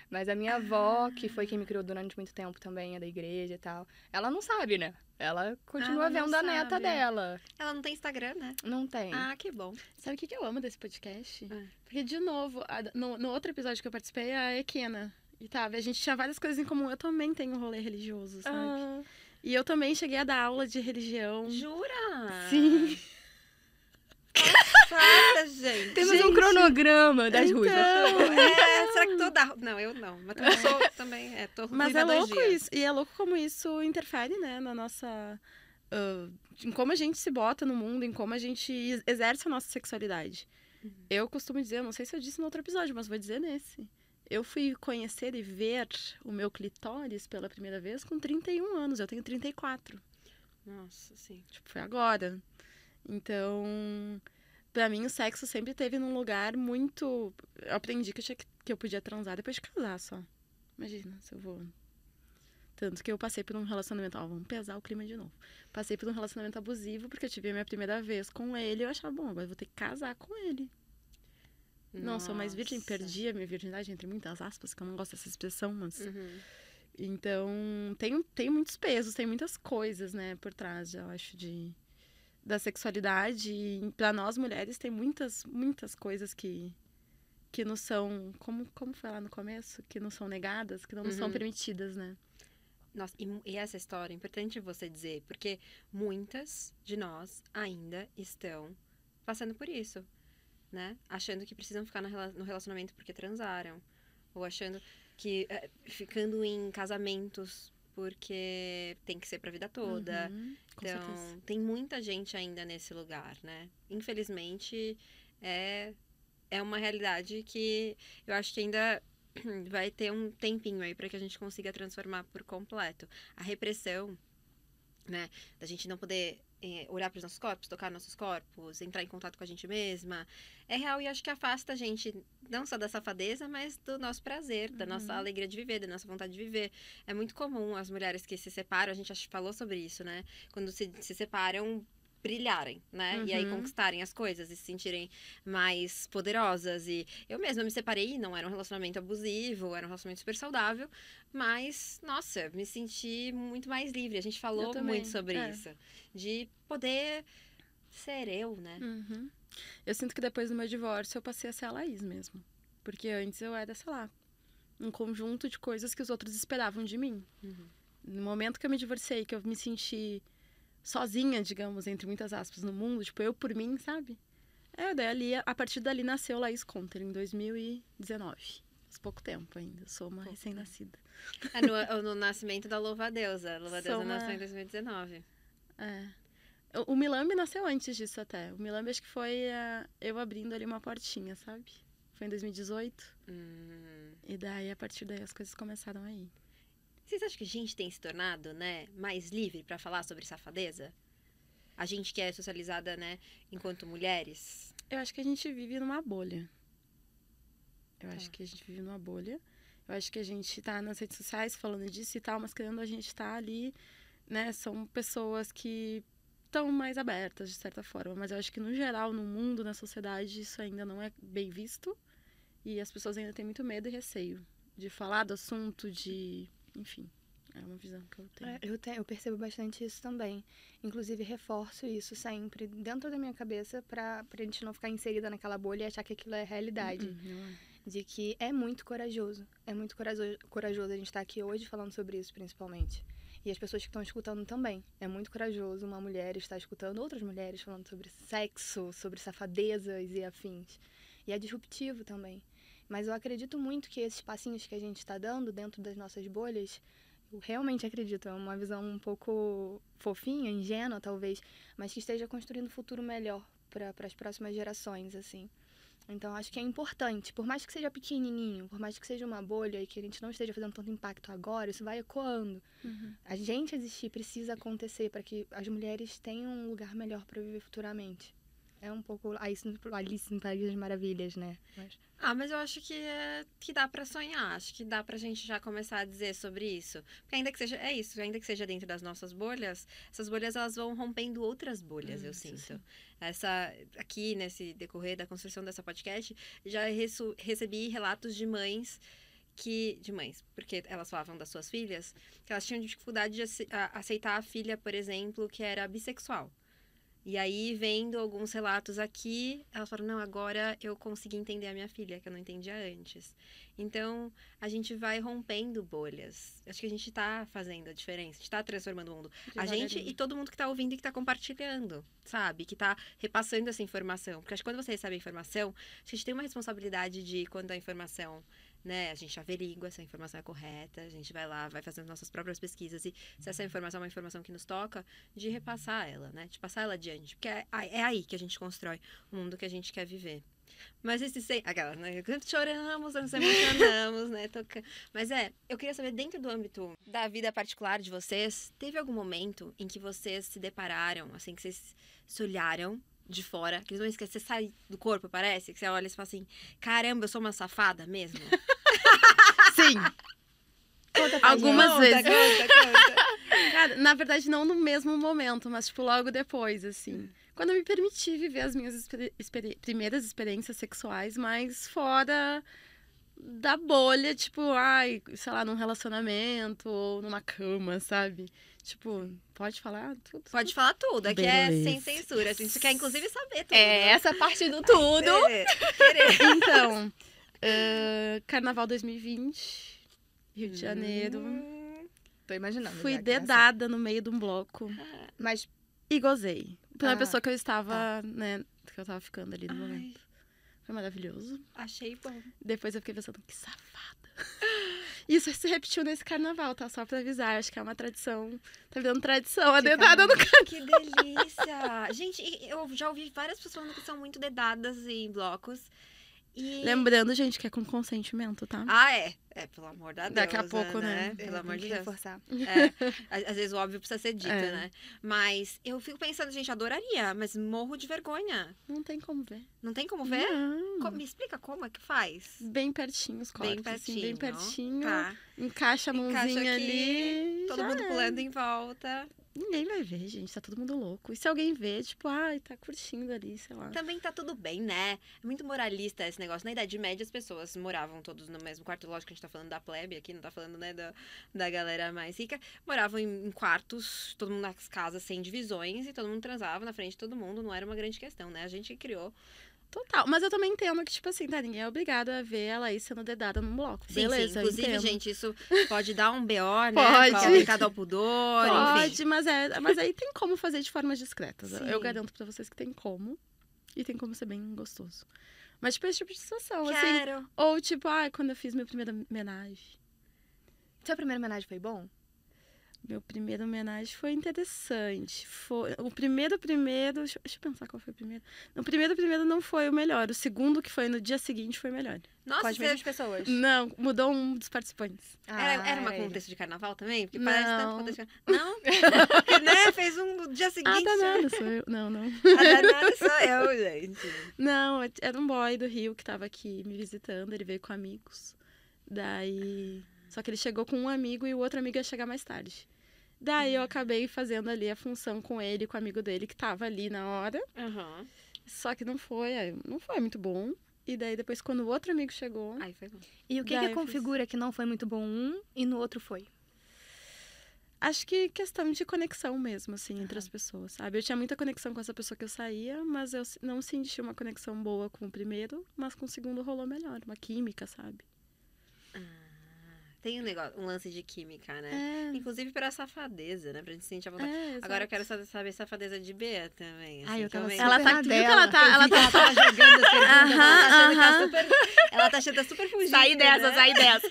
Speaker 2: Mas a minha avó, que foi quem me criou durante muito tempo também, é da igreja e tal, ela não sabe, né? Ela continua
Speaker 1: Ela
Speaker 2: vendo a neta
Speaker 1: sabe.
Speaker 2: dela.
Speaker 1: Ela não tem Instagram, né?
Speaker 2: Não tem.
Speaker 1: Ah, que bom.
Speaker 3: Sabe o que, eu amo desse podcast?
Speaker 1: É.
Speaker 3: Porque, de novo, no, no outro episódio que eu participei, a Equena. E tava, a gente tinha várias coisas em comum. Eu também tenho um rolê religioso, sabe?
Speaker 2: Ah,
Speaker 3: E eu também cheguei a dar aula de religião.
Speaker 1: Jura?
Speaker 3: Sim.
Speaker 1: Passada, gente.
Speaker 2: temos um
Speaker 3: Gente,
Speaker 2: cronograma das
Speaker 3: então,
Speaker 2: ruivas.
Speaker 1: É, será que toda. Não, eu não. Mas também sou também. É, tô
Speaker 3: Mas é louco
Speaker 1: dias.
Speaker 3: isso. E é louco como isso interfere, né, na nossa. ah, em como a gente se bota no mundo, em como a gente ex- exerce a nossa sexualidade.
Speaker 1: Uhum.
Speaker 3: Eu costumo dizer, eu não sei se eu disse no outro episódio, mas vou dizer nesse. Eu fui conhecer e ver o meu clitóris pela primeira vez com 31 anos. Eu tenho 34.
Speaker 1: Nossa, sim.
Speaker 3: Tipo, foi agora. Então, pra mim, o sexo sempre teve num lugar muito. Eu aprendi que eu, tinha que, que eu podia transar depois de casar só. Imagina se eu vou. Tanto que eu passei por um relacionamento. Ó, vamos pesar o clima de novo. Passei por um relacionamento abusivo porque eu tive a minha primeira vez com ele eu achava, bom, agora eu vou ter que casar com ele. Não sou mais virgem,
Speaker 1: Nossa.
Speaker 3: perdi a minha virgindade, entre muitas aspas, que eu não gosto dessa expressão, mas.
Speaker 1: Uhum.
Speaker 3: Então, tem, tem muitos pesos, tem muitas coisas, né, por trás, eu acho, de da sexualidade. E para nós mulheres tem muitas, muitas coisas que que nos são, como como foi lá no começo, que não são negadas, que não nos são
Speaker 1: Uhum.
Speaker 3: permitidas, né?
Speaker 1: Nossa, e, e essa história é importante você dizer, porque muitas de nós ainda estão passando por isso, né? Achando que precisam ficar no rela- no relacionamento porque transaram. Ou achando que eh, ficando em casamentos porque tem que ser pra vida toda.
Speaker 3: Uhum,
Speaker 1: então,
Speaker 3: certeza.
Speaker 1: tem muita gente ainda nesse lugar, né? Infelizmente, é, é uma realidade que eu acho que ainda vai ter um tempinho aí para que a gente consiga transformar por completo. A repressão, né? Da gente não poder eh, olhar para os nossos corpos, tocar nossos corpos, entrar em contato com a gente mesma, é real e acho que afasta a gente não só da safadeza, mas do nosso prazer, da nossa
Speaker 3: Uhum.
Speaker 1: alegria de viver, da nossa vontade de viver. É muito comum as mulheres que se separam, a gente que falou sobre isso, né? Quando se, se separam, brilharem, né? E aí
Speaker 3: Uhum.
Speaker 1: conquistarem as coisas e se sentirem mais poderosas. E eu mesma me separei, não era um relacionamento abusivo, era um relacionamento super saudável, mas, nossa, me senti muito mais livre. A gente falou muito sobre
Speaker 3: é.
Speaker 1: isso. De poder ser eu, né?
Speaker 3: Uhum. Eu sinto que depois do meu divórcio eu passei a ser a Laís mesmo. Porque antes eu era, sei lá, um conjunto de coisas que os outros esperavam de mim.
Speaker 1: Uhum.
Speaker 3: No momento que eu me divorciei, que eu me senti sozinha, digamos, entre muitas aspas, no mundo, tipo, eu por mim, sabe? É, daí ali, a partir dali nasceu Laís Conter, em 2019. Faz pouco tempo ainda, eu sou uma recém-nascida.
Speaker 1: É no, no nascimento da Louva Deusa. Louva Deusa
Speaker 3: uma-
Speaker 1: nasceu em 2019.
Speaker 3: É. O- O Milambi nasceu antes disso até. O Milambi acho que foi ah, eu abrindo ali uma portinha, sabe? Foi em 2018.
Speaker 1: Hum.
Speaker 3: E daí, a partir daí, as coisas começaram aí.
Speaker 1: Vocês acham que a gente tem se tornado, né, mais livre pra falar sobre safadeza? A gente que é socializada, né, enquanto mulheres?
Speaker 3: Eu acho que a gente vive numa bolha. Eu
Speaker 1: Tá.
Speaker 3: acho que a gente vive numa bolha. Eu acho que a gente tá nas redes sociais falando disso e tal, mas querendo a gente tá ali, né? São pessoas que estão mais abertas, de certa forma. Mas eu acho que, no geral, no mundo, na sociedade, isso ainda não é bem visto. E as pessoas ainda têm muito medo e receio de falar do assunto, de. Enfim, é uma visão que eu tenho.
Speaker 2: É, eu, te- eu percebo bastante isso também. Inclusive, reforço isso sempre dentro da minha cabeça pra, pra gente não ficar inserida naquela bolha e achar que aquilo é realidade.
Speaker 3: Uhum, é.
Speaker 2: De que é muito corajoso. É muito corajoso, corajoso a gente estar aqui hoje falando sobre isso, principalmente. E as pessoas que estão escutando também. É muito corajoso uma mulher estar escutando outras mulheres falando sobre sexo, sobre safadezas e afins. E é disruptivo também. Mas eu acredito muito que esses passinhos que a gente está dando dentro das nossas bolhas, eu realmente acredito, é uma visão um pouco fofinha, ingênua talvez, mas que esteja construindo um futuro melhor para as próximas gerações, assim. Então, acho que é importante, por mais que seja pequenininho, por mais que seja uma bolha e que a gente não esteja fazendo tanto impacto agora, isso vai ecoando.
Speaker 3: Uhum.
Speaker 2: A gente existir precisa acontecer para que as mulheres tenham um lugar melhor para viver futuramente. É um pouco Alice Alice no País das Maravilhas, né? Mas,
Speaker 1: Ah, mas eu acho que, é, que dá pra sonhar. Acho que dá pra gente já começar a dizer sobre isso. Porque ainda que seja. É isso, ainda que seja dentro das nossas bolhas, essas bolhas elas vão rompendo outras bolhas, eu
Speaker 3: Isso,
Speaker 1: sinto.
Speaker 3: sim.
Speaker 1: Essa. Aqui, nesse decorrer da construção dessa podcast, já recebi relatos de mães que. De mães, porque elas falavam das suas filhas, que elas tinham dificuldade de aceitar a filha, por exemplo, que era bissexual. E aí, vendo alguns relatos aqui, elas falaram: não, agora eu consegui entender a minha filha, que eu não entendia antes. Então, a gente vai rompendo bolhas. Acho que a gente tá fazendo a diferença, a gente tá transformando o mundo. A gente e todo mundo que tá ouvindo e que tá compartilhando, sabe? Que tá repassando essa informação. Porque acho que quando você recebe a informação, a gente tem uma responsabilidade de quando a informação. Né? A gente averigua se a informação é correta, a gente vai lá, vai fazendo nossas próprias pesquisas e se essa informação é uma informação que nos toca, de repassar ela, né? De passar ela adiante. Porque é, é aí que a gente constrói o mundo que a gente quer viver. Mas esse sem. Aquela, né? Choramos, nos emocionamos, né? Toca... Mas é, eu queria saber, dentro do âmbito da vida particular de vocês, teve algum momento em que vocês se depararam, assim, que vocês se olharam de fora, aqueles momentos que você sai do corpo, parece, que você olha e fala assim: caramba, eu sou uma safada mesmo?
Speaker 3: Sim.
Speaker 2: Conta pra
Speaker 3: Algumas
Speaker 1: Conta,
Speaker 3: vezes.
Speaker 1: conta, conta.
Speaker 3: Cara, na verdade, não no mesmo momento, mas, tipo, logo depois, assim. Quando eu me permiti viver as minhas experi- experi- primeiras experiências sexuais, mas fora da bolha, tipo, ai, sei lá, num relacionamento ou numa cama, sabe? Tipo, pode falar tudo?
Speaker 1: Pode falar tudo, aqui é
Speaker 3: Beleza.
Speaker 1: sem censura. A gente quer, inclusive, saber tudo.
Speaker 2: É, essa parte do tudo.
Speaker 1: É, querer.
Speaker 3: Então, eh, Carnaval 2020, Rio de Janeiro.
Speaker 1: Hum,
Speaker 2: Tô imaginando.
Speaker 3: Fui dedada no meio de um bloco
Speaker 2: Mas
Speaker 3: e gozei. Pela
Speaker 2: Ah,
Speaker 3: pessoa que eu estava, né, que eu tava ficando ali no
Speaker 1: Ai.
Speaker 3: momento. Foi maravilhoso.
Speaker 1: achei bom.
Speaker 3: Depois eu fiquei pensando, que safada. Isso se repetiu nesse carnaval, tá? Só pra avisar. Acho que é uma tradição. Tá virando tradição a dedada no
Speaker 1: Que delícia! Gente, eu já ouvi várias pessoas falando que são muito dedadas em blocos. E...
Speaker 3: Lembrando, gente, que é com consentimento, tá?
Speaker 1: Ah, é. É, pelo amor da Deus.
Speaker 3: Daqui a pouco, né?
Speaker 1: Pelo
Speaker 2: É,
Speaker 1: amor
Speaker 2: tem
Speaker 1: de Deus.
Speaker 2: reforçar.
Speaker 1: É, às vezes o óbvio precisa ser dito,
Speaker 3: É.
Speaker 1: né? Mas eu fico pensando, gente, adoraria, mas morro de vergonha.
Speaker 3: Não tem como ver.
Speaker 1: Não tem como ver?
Speaker 3: Não.
Speaker 1: Me explica como é que faz?
Speaker 3: Bem pertinho os corpos.
Speaker 1: Bem
Speaker 3: assim, bem
Speaker 1: pertinho.
Speaker 3: pertinho.
Speaker 1: Tá.
Speaker 3: Encaixa a
Speaker 1: Encaixa
Speaker 3: mãozinha
Speaker 1: aqui,
Speaker 3: ali.
Speaker 1: Todo mundo
Speaker 3: é.
Speaker 1: pulando em volta.
Speaker 3: Ninguém vai ver, gente. Tá todo mundo louco. E se alguém vê, tipo, ai, tá curtindo ali, sei lá.
Speaker 1: Também tá tudo bem, né? É muito moralista esse negócio. Na Idade Média, as pessoas moravam todos no mesmo quarto. Lógico que a gente tá falando da plebe aqui, não tá falando, né, da, da galera mais rica. Moravam em, em quartos, todo mundo nas casas sem divisões e todo mundo transava na frente de todo mundo. Não era uma grande questão, né? A gente criou.
Speaker 3: Total. Mas eu também entendo que, tipo assim, tá? Ninguém é obrigado a ver ela aí sendo dedada num bloco.
Speaker 1: Sim,
Speaker 3: Beleza,
Speaker 1: sim. Inclusive,
Speaker 3: entendo.
Speaker 1: gente, isso pode dar um BO, né?
Speaker 3: Pode.
Speaker 1: Aplicado ao pudor, enfim.
Speaker 3: Pode, mas, é, mas aí tem como fazer de formas discretas. Eu- Eu
Speaker 1: Sim.
Speaker 3: garanto pra vocês que tem como. E tem como ser bem gostoso. Mas, tipo, esse tipo de situação, assim.
Speaker 1: Quero.
Speaker 3: Ou, tipo, ah, quando eu fiz minha primeira homenagem.
Speaker 2: Seu primeiro homenagem foi bom?
Speaker 3: Meu primeiro homenagem foi interessante. Foi o primeiro, primeiro. Deixa, deixa eu pensar qual foi o primeiro. O primeiro, primeiro não foi o melhor. O segundo, que foi no dia seguinte, foi o melhor.
Speaker 1: Nossa, você...
Speaker 2: mesmas pessoas?
Speaker 3: Não, mudou um dos participantes.
Speaker 1: Era, era uma
Speaker 2: Ah, ele.
Speaker 1: contexto de carnaval também? Porque parece tanto
Speaker 3: Não.
Speaker 1: contexto de carnaval. Não? Porque, né? Fez um dia
Speaker 3: Ah,
Speaker 1: seguinte.
Speaker 3: danada, sou eu. Não, não.
Speaker 1: A danada sou eu, gente.
Speaker 3: Não, era um boy do Rio que tava aqui me visitando. Ele veio com amigos. Daí. Só que ele chegou com um amigo e o outro amigo ia chegar mais tarde. Daí eu acabei fazendo ali a função com ele, com o amigo dele que tava ali na hora.
Speaker 1: Aham.
Speaker 3: Só que não foi, aí não foi muito bom. E daí depois, quando o outro amigo chegou,
Speaker 1: Ai, foi bom.
Speaker 2: E o que, que
Speaker 3: eu fiz.
Speaker 2: configura que não foi muito bom um e no outro foi?
Speaker 3: acho que questão de conexão mesmo, assim, entre as pessoas, sabe? Eu tinha muita conexão com essa pessoa que eu saía, mas eu não senti uma conexão boa com o primeiro, mas com o segundo rolou melhor, uma química, sabe?
Speaker 1: Tem um negócio, um lance de química, né?
Speaker 3: É,
Speaker 1: Inclusive pela safadeza, né? Pra gente sentir a vontade.
Speaker 3: é,
Speaker 1: Agora eu quero sa- saber safadeza de Bea também.
Speaker 2: Ai, eu
Speaker 1: também.
Speaker 3: Ela tá,
Speaker 2: na
Speaker 3: viu que
Speaker 2: dela.
Speaker 3: ela tá, ela
Speaker 1: Eu que
Speaker 3: tá
Speaker 1: ela tava jogando as perguntas, ela tá achando que tá super. Ela tá achando que tá super fugindo.
Speaker 2: Saí dessa,
Speaker 1: né?
Speaker 2: saí dessa.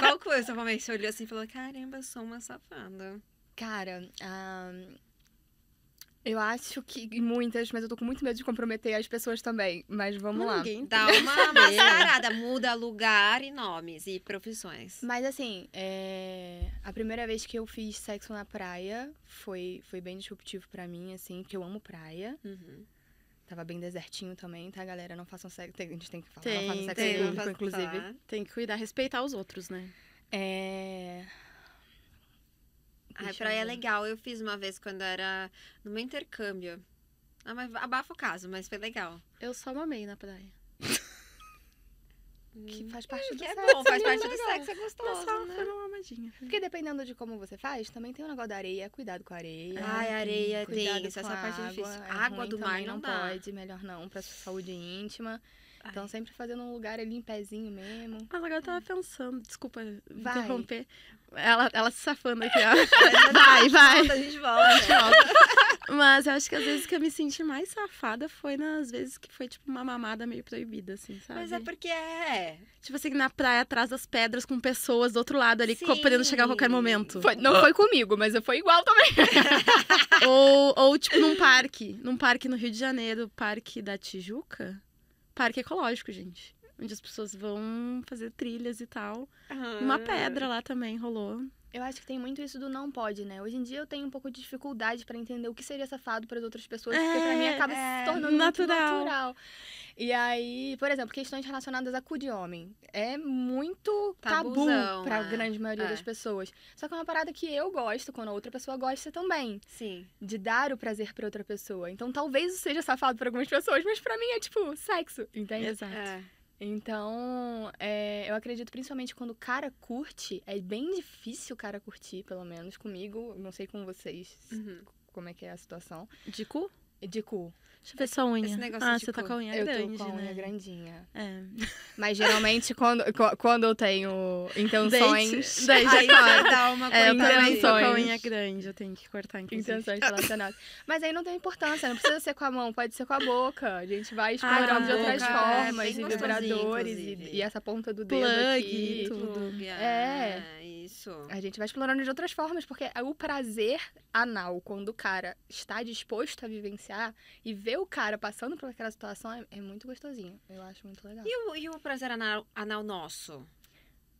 Speaker 1: Qual foi o seu momento que você olhou assim e falou: caramba, eu sou uma safada?
Speaker 2: Cara, ah, Eu acho que muitas, mas eu tô com muito medo de comprometer as pessoas também. Mas vamos lá.
Speaker 3: Ninguém
Speaker 1: Dá uma mascarada, muda lugar e nomes e profissões.
Speaker 2: Mas assim, é, a primeira vez que eu fiz sexo na praia foi, foi bem disruptivo pra mim, assim, porque eu amo praia.
Speaker 1: Uhum.
Speaker 2: Tava bem desertinho também, tá, galera? Não façam sexo. tem- A gente tem que falar,
Speaker 3: Tem,
Speaker 2: não façam sexo
Speaker 3: tem.
Speaker 2: em público,
Speaker 1: Falar.
Speaker 2: inclusive.
Speaker 3: Tem que cuidar, respeitar os outros, né?
Speaker 2: É.
Speaker 1: Ai,
Speaker 2: Deixa eu
Speaker 1: praia é legal. Eu fiz uma vez quando era no meu intercâmbio. Ah, mas abafa o caso, mas foi legal.
Speaker 3: Eu só mamei na praia.
Speaker 2: Que faz parte do
Speaker 1: Que é
Speaker 2: sexo.
Speaker 1: bom, faz parte do
Speaker 2: legal.
Speaker 1: sexo, é gostoso,
Speaker 3: só
Speaker 1: né?
Speaker 3: foi uma mamadinha.
Speaker 2: Porque dependendo de como você faz, também tem o negócio da areia, cuidado com a areia.
Speaker 1: Ai, areia, isso,
Speaker 2: com
Speaker 1: essa
Speaker 2: a
Speaker 1: parte é
Speaker 2: água.
Speaker 1: difícil.
Speaker 2: é
Speaker 1: água
Speaker 2: ruim
Speaker 1: do mar não,
Speaker 2: não
Speaker 1: dá.
Speaker 2: pode, melhor não, pra sua saúde íntima.
Speaker 1: Ai.
Speaker 2: Então sempre fazendo um lugar ali em pezinho mesmo.
Speaker 3: Mas agora eu tava pensando, desculpa
Speaker 2: Vai.
Speaker 3: interromper. Ela, ela se safando aqui, ó. vai, vai.
Speaker 1: Volta, a gente volta.
Speaker 3: Mas eu acho que às vezes que eu me senti mais safada foi nas vezes que foi, tipo, uma mamada meio proibida, assim, sabe?
Speaker 1: Mas é porque é.
Speaker 3: Tipo assim, na praia, atrás das pedras, com pessoas do outro lado ali,
Speaker 1: Sim.
Speaker 3: podendo chegar a qualquer momento.
Speaker 2: Foi- não foi comigo, mas foi igual também.
Speaker 3: ou, ou, tipo, num parque. Num parque no Rio de Janeiro, Parque da Tijuca. Parque ecológico, gente. Onde as pessoas vão fazer trilhas e tal. Uma pedra lá também rolou.
Speaker 2: Eu acho que tem muito isso do não pode, né? Hoje em dia eu tenho um pouco de dificuldade pra entender o que seria safado para outras pessoas, porque pra mim
Speaker 3: É,
Speaker 2: acaba
Speaker 1: é,
Speaker 2: se tornando
Speaker 3: natural.
Speaker 2: muito natural. E aí, por exemplo, questões relacionadas a cu de homem. É muito tabu
Speaker 1: Tabuzão,
Speaker 2: pra
Speaker 1: é.
Speaker 2: grande maioria
Speaker 1: É.
Speaker 2: das pessoas. Só que é uma parada que eu gosto quando a outra pessoa gosta também.
Speaker 1: Sim.
Speaker 2: De dar o prazer pra outra pessoa. Então talvez isso seja safado pra algumas pessoas, mas pra mim é tipo sexo, entende?
Speaker 3: Exato.
Speaker 1: É.
Speaker 2: Então, é, eu acredito principalmente quando o cara curte, é bem difícil o cara curtir, pelo menos comigo, não sei com vocês
Speaker 1: Uhum.
Speaker 2: como é que é a situação.
Speaker 3: De cu?
Speaker 2: De cu.
Speaker 3: Deixa eu ver sua unha.
Speaker 1: Esse negócio
Speaker 3: ah,
Speaker 1: de
Speaker 3: você tá com a unha
Speaker 2: eu
Speaker 3: grande,
Speaker 2: tô com a unha
Speaker 3: né?
Speaker 2: grandinha.
Speaker 3: É.
Speaker 2: Mas geralmente quando, quando eu tenho intenções.
Speaker 3: Daí já
Speaker 1: Aí
Speaker 3: corta.
Speaker 1: vai dar uma
Speaker 3: É, eu também tô com a unha grande, eu tenho que cortar, inclusive.
Speaker 2: Intenções relacionadas. Mas aí não tem importância, não precisa ser com a mão, pode ser com a boca. A gente vai
Speaker 3: Ah,
Speaker 2: explorando de
Speaker 3: com a
Speaker 2: outras
Speaker 1: boca é
Speaker 2: formas
Speaker 1: bem
Speaker 2: e vibradores e, e essa ponta do dedo
Speaker 3: Plug
Speaker 2: aqui.
Speaker 3: e tudo.
Speaker 2: É.
Speaker 1: é. Isso.
Speaker 2: A gente vai explorando de outras formas, porque o prazer anal, quando o cara está disposto a vivenciar e ver o cara passando por aquela situação, é, é muito gostosinho. Eu acho muito legal.
Speaker 1: E o, e o prazer anal, anal nosso?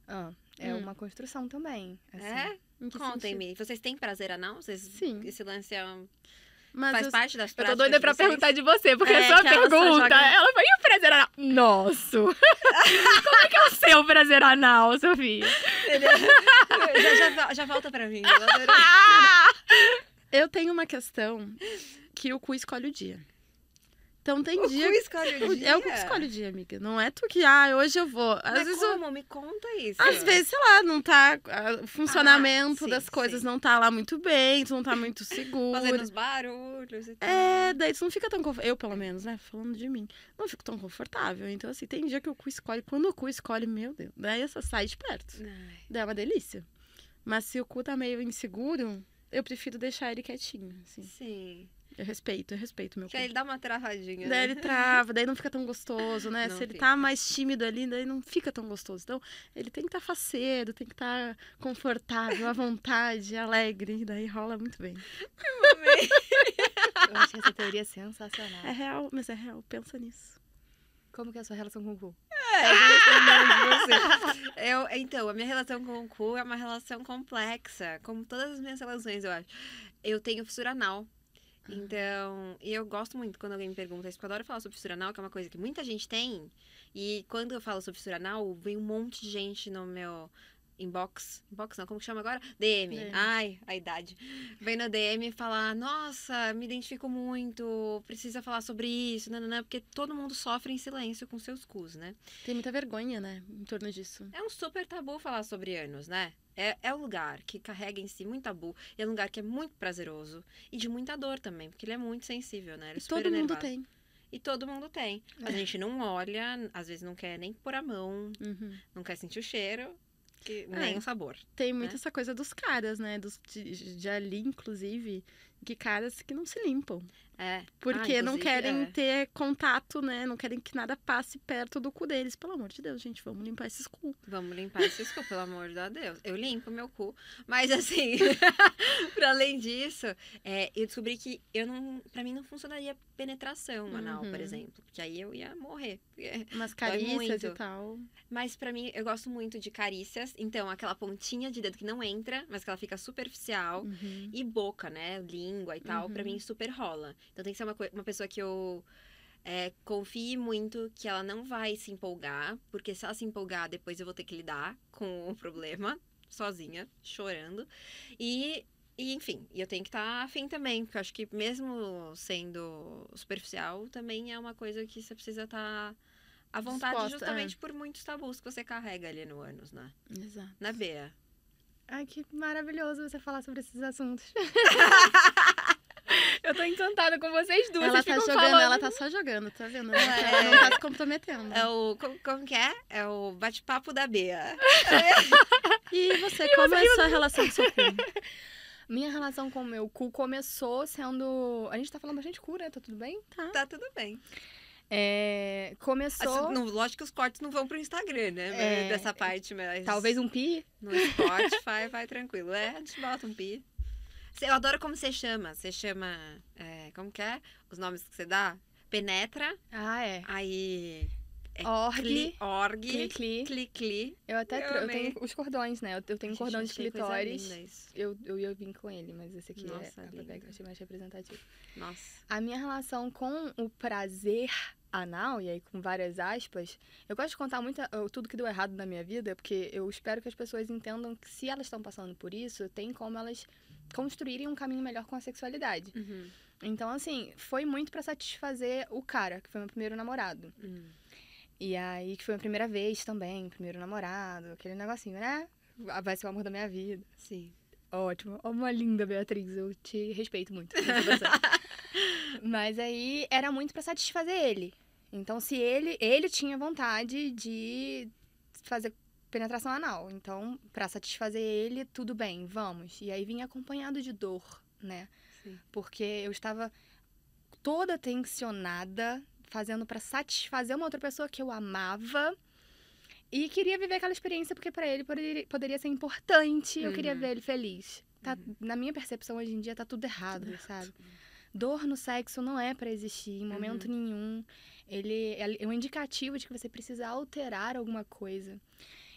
Speaker 2: Ah, é
Speaker 3: Hum.
Speaker 2: uma construção também. assim.
Speaker 1: É? Contem-me. Vocês têm prazer anal? Vocês,
Speaker 3: Sim.
Speaker 1: Esse lance é um-
Speaker 3: Mas
Speaker 1: faz
Speaker 3: eu-
Speaker 1: parte das
Speaker 2: Eu
Speaker 1: práticas
Speaker 2: tô doida pra perguntar de você, porque
Speaker 3: É,
Speaker 2: a sua pergunta,
Speaker 3: joga-
Speaker 2: ela foi e o prazer anal? Nosso! Como é que é o seu prazer anal, Sofia?
Speaker 1: já, já, vo- já volta pra mim. eu
Speaker 3: eu tenho uma questão que o cu escolhe o dia. Então tem
Speaker 1: O
Speaker 3: dia.
Speaker 1: cu escolhe o dia?
Speaker 3: É o cu que escolhe o dia, amiga. Não é tu que, ah, hoje eu vou. Às
Speaker 1: Mas
Speaker 3: vezes eu-
Speaker 1: como? Me conta isso.
Speaker 3: Às vezes, sei lá, não tá. ah, O funcionamento
Speaker 1: sim,
Speaker 3: das coisas
Speaker 1: sim.
Speaker 3: não tá lá muito bem, tu não tá muito seguro.
Speaker 1: Fazendo os barulhos e tal.
Speaker 3: É, daí tu não fica tão confortável. Eu, pelo menos, né? Falando de mim. Não fico tão confortável. Então, assim, tem dia que o cu escolhe. Quando o cu escolhe, meu Deus. Daí essa sai de perto.
Speaker 1: Ai.
Speaker 3: Daí é uma delícia. Mas se o cu tá meio inseguro, eu prefiro deixar ele quietinho. Assim.
Speaker 1: Sim.
Speaker 3: Eu respeito, eu respeito meu
Speaker 1: Que
Speaker 3: cu.
Speaker 1: aí ele dá uma travadinha.
Speaker 3: Daí
Speaker 1: né?
Speaker 3: ele trava, daí não fica tão gostoso, né?
Speaker 1: Não
Speaker 3: Se ele
Speaker 1: fica.
Speaker 3: tá mais tímido ali, daí não fica tão gostoso. Então, ele tem que estar tá faceiro, tem que estar confortável, à vontade, alegre. Daí rola muito bem.
Speaker 2: Eu achei essa teoria sensacional.
Speaker 3: É real, mas é real. Pensa nisso.
Speaker 2: Como que é a sua relação com o cu?
Speaker 1: É, eu vou responder de você. Eu, então, a minha relação com o cu é uma relação complexa, como todas as minhas relações, eu acho. Eu tenho fissura anal. Então, eu gosto muito quando alguém me pergunta isso, porque eu adoro falar sobre fissura anal, que é uma coisa que muita gente tem. E quando eu falo sobre fissura anal, vem um monte de gente no meu inbox. Inbox não, como que chama agora? DM.
Speaker 3: DM.
Speaker 1: Ai, a idade. Vem no DM falar, nossa, me identifico muito, precisa falar sobre isso, nananã, porque todo mundo sofre em silêncio com seus cus, né?
Speaker 3: Tem muita vergonha, né? Em torno disso.
Speaker 1: É um super tabu falar sobre anos, né? É, é um lugar que carrega em si muito tabu. E é um lugar que é muito prazeroso. E de muita dor também, porque ele é muito sensível, né? Ele é
Speaker 3: E todo mundo tem.
Speaker 1: E todo mundo tem. A
Speaker 2: É.
Speaker 1: gente não olha, às vezes não quer nem pôr a mão,
Speaker 3: Uhum.
Speaker 1: não quer sentir o cheiro, que,
Speaker 3: É.
Speaker 1: nem o sabor.
Speaker 3: Tem muito
Speaker 1: Né?
Speaker 3: essa coisa dos caras, né? Dos, de, de ali, inclusive, que caras que não se limpam.
Speaker 1: É.
Speaker 3: Porque
Speaker 1: Ah,
Speaker 3: não querem
Speaker 1: é.
Speaker 3: ter contato, né? Não querem que nada passe perto do cu deles. Pelo amor de Deus, gente, vamos limpar esses cu.
Speaker 1: Vamos limpar esses cu, pelo amor de Deus. Eu limpo meu cu. Mas assim, pra além disso, é, eu descobri que eu não. Pra mim não funcionaria penetração anal, por
Speaker 3: Uhum.
Speaker 1: exemplo. Porque aí eu ia morrer.
Speaker 3: Umas carícias e tal.
Speaker 1: Mas pra mim, eu gosto muito de carícias. Então, aquela pontinha de dedo que não entra, mas que ela fica superficial.
Speaker 3: Uhum.
Speaker 1: E boca, né? Língua e tal,
Speaker 3: Uhum.
Speaker 1: mim super rola. Então tem que ser uma, uma pessoa que eu é, confie muito que ela não vai se empolgar, porque se ela se empolgar, depois eu vou ter que lidar com o problema, sozinha, chorando. E, e enfim, e eu tenho que estar afim também, porque eu acho que mesmo sendo superficial, também é uma coisa que você precisa estar à vontade,
Speaker 3: Disposta,
Speaker 1: justamente por muitos tabus que você carrega ali no ânus, né?
Speaker 3: Exato.
Speaker 1: Na Bea.
Speaker 2: Ai, que maravilhoso você falar sobre esses assuntos. eu tô encantada com vocês duas.
Speaker 3: Ela
Speaker 2: vocês
Speaker 3: tá jogando,
Speaker 2: falando.
Speaker 3: ela tá só jogando, tá vendo? Ela
Speaker 1: É.
Speaker 3: não tá se comprometendo.
Speaker 1: É o. Como, como que é? É o bate-papo da Bea.
Speaker 3: E você, como é a sua relação com o seu cu?
Speaker 2: Minha relação com o meu cu começou sendo. A gente tá falando bastante cu, né? Tá tudo bem?
Speaker 1: Tá tudo bem.
Speaker 2: É... Começou.
Speaker 1: Assim, não, lógico que os cortes não vão pro Instagram, né?
Speaker 2: É,
Speaker 1: Dessa parte, mas.
Speaker 2: Talvez um pi.
Speaker 1: No Spotify vai tranquilo. É, a gente bota um pi. Eu adoro como você chama. Você chama. é, como que é? Os nomes que você dá? Penetra,
Speaker 2: Ah, é.
Speaker 1: aí. É
Speaker 2: Org.
Speaker 1: Cli, org.
Speaker 2: Cli, cli.
Speaker 1: Cli, cli.
Speaker 2: Eu até
Speaker 1: Eu
Speaker 2: eu tenho os cordões, né? Eu- Eu tenho um cordão de clitóris.
Speaker 1: linda.
Speaker 2: Eu, eu ia vir com ele, mas esse aqui
Speaker 1: Nossa,
Speaker 2: é a
Speaker 1: lindo.
Speaker 2: Pepe que eu achei mais representativo.
Speaker 1: Nossa.
Speaker 2: A minha relação com o prazer anal, e aí com várias aspas, eu gosto de contar muito tudo que deu errado na minha vida, porque eu espero que as pessoas entendam que se elas estão passando por isso, tem como elas construírem um caminho melhor com a sexualidade.
Speaker 1: Uhum.
Speaker 2: Então, assim, foi muito pra satisfazer o cara, que foi meu primeiro namorado.
Speaker 1: Uhum.
Speaker 2: E aí, que foi a primeira vez também, primeiro namorado, aquele negocinho, né? Vai ser o amor da minha vida.
Speaker 1: Sim.
Speaker 2: Ótimo. Ó, Uma linda Beatriz, eu te respeito muito. Mas aí era muito pra satisfazer ele. Então, se ele, ele tinha vontade de fazer penetração anal. Então, pra satisfazer ele, tudo bem, vamos. E aí vinha acompanhado de dor, né?
Speaker 1: Sim.
Speaker 2: Porque eu estava toda tensionada, fazendo pra satisfazer uma outra pessoa que eu amava. E queria viver aquela experiência porque pra ele poderia, poderia ser importante. Eu queria
Speaker 1: Uhum.
Speaker 2: ver ele feliz. Tá, Na minha percepção hoje em dia tá tudo errado, sabe? Dor no sexo não é pra existir em momento nenhum. Ele é um indicativo de que você precisa alterar alguma coisa.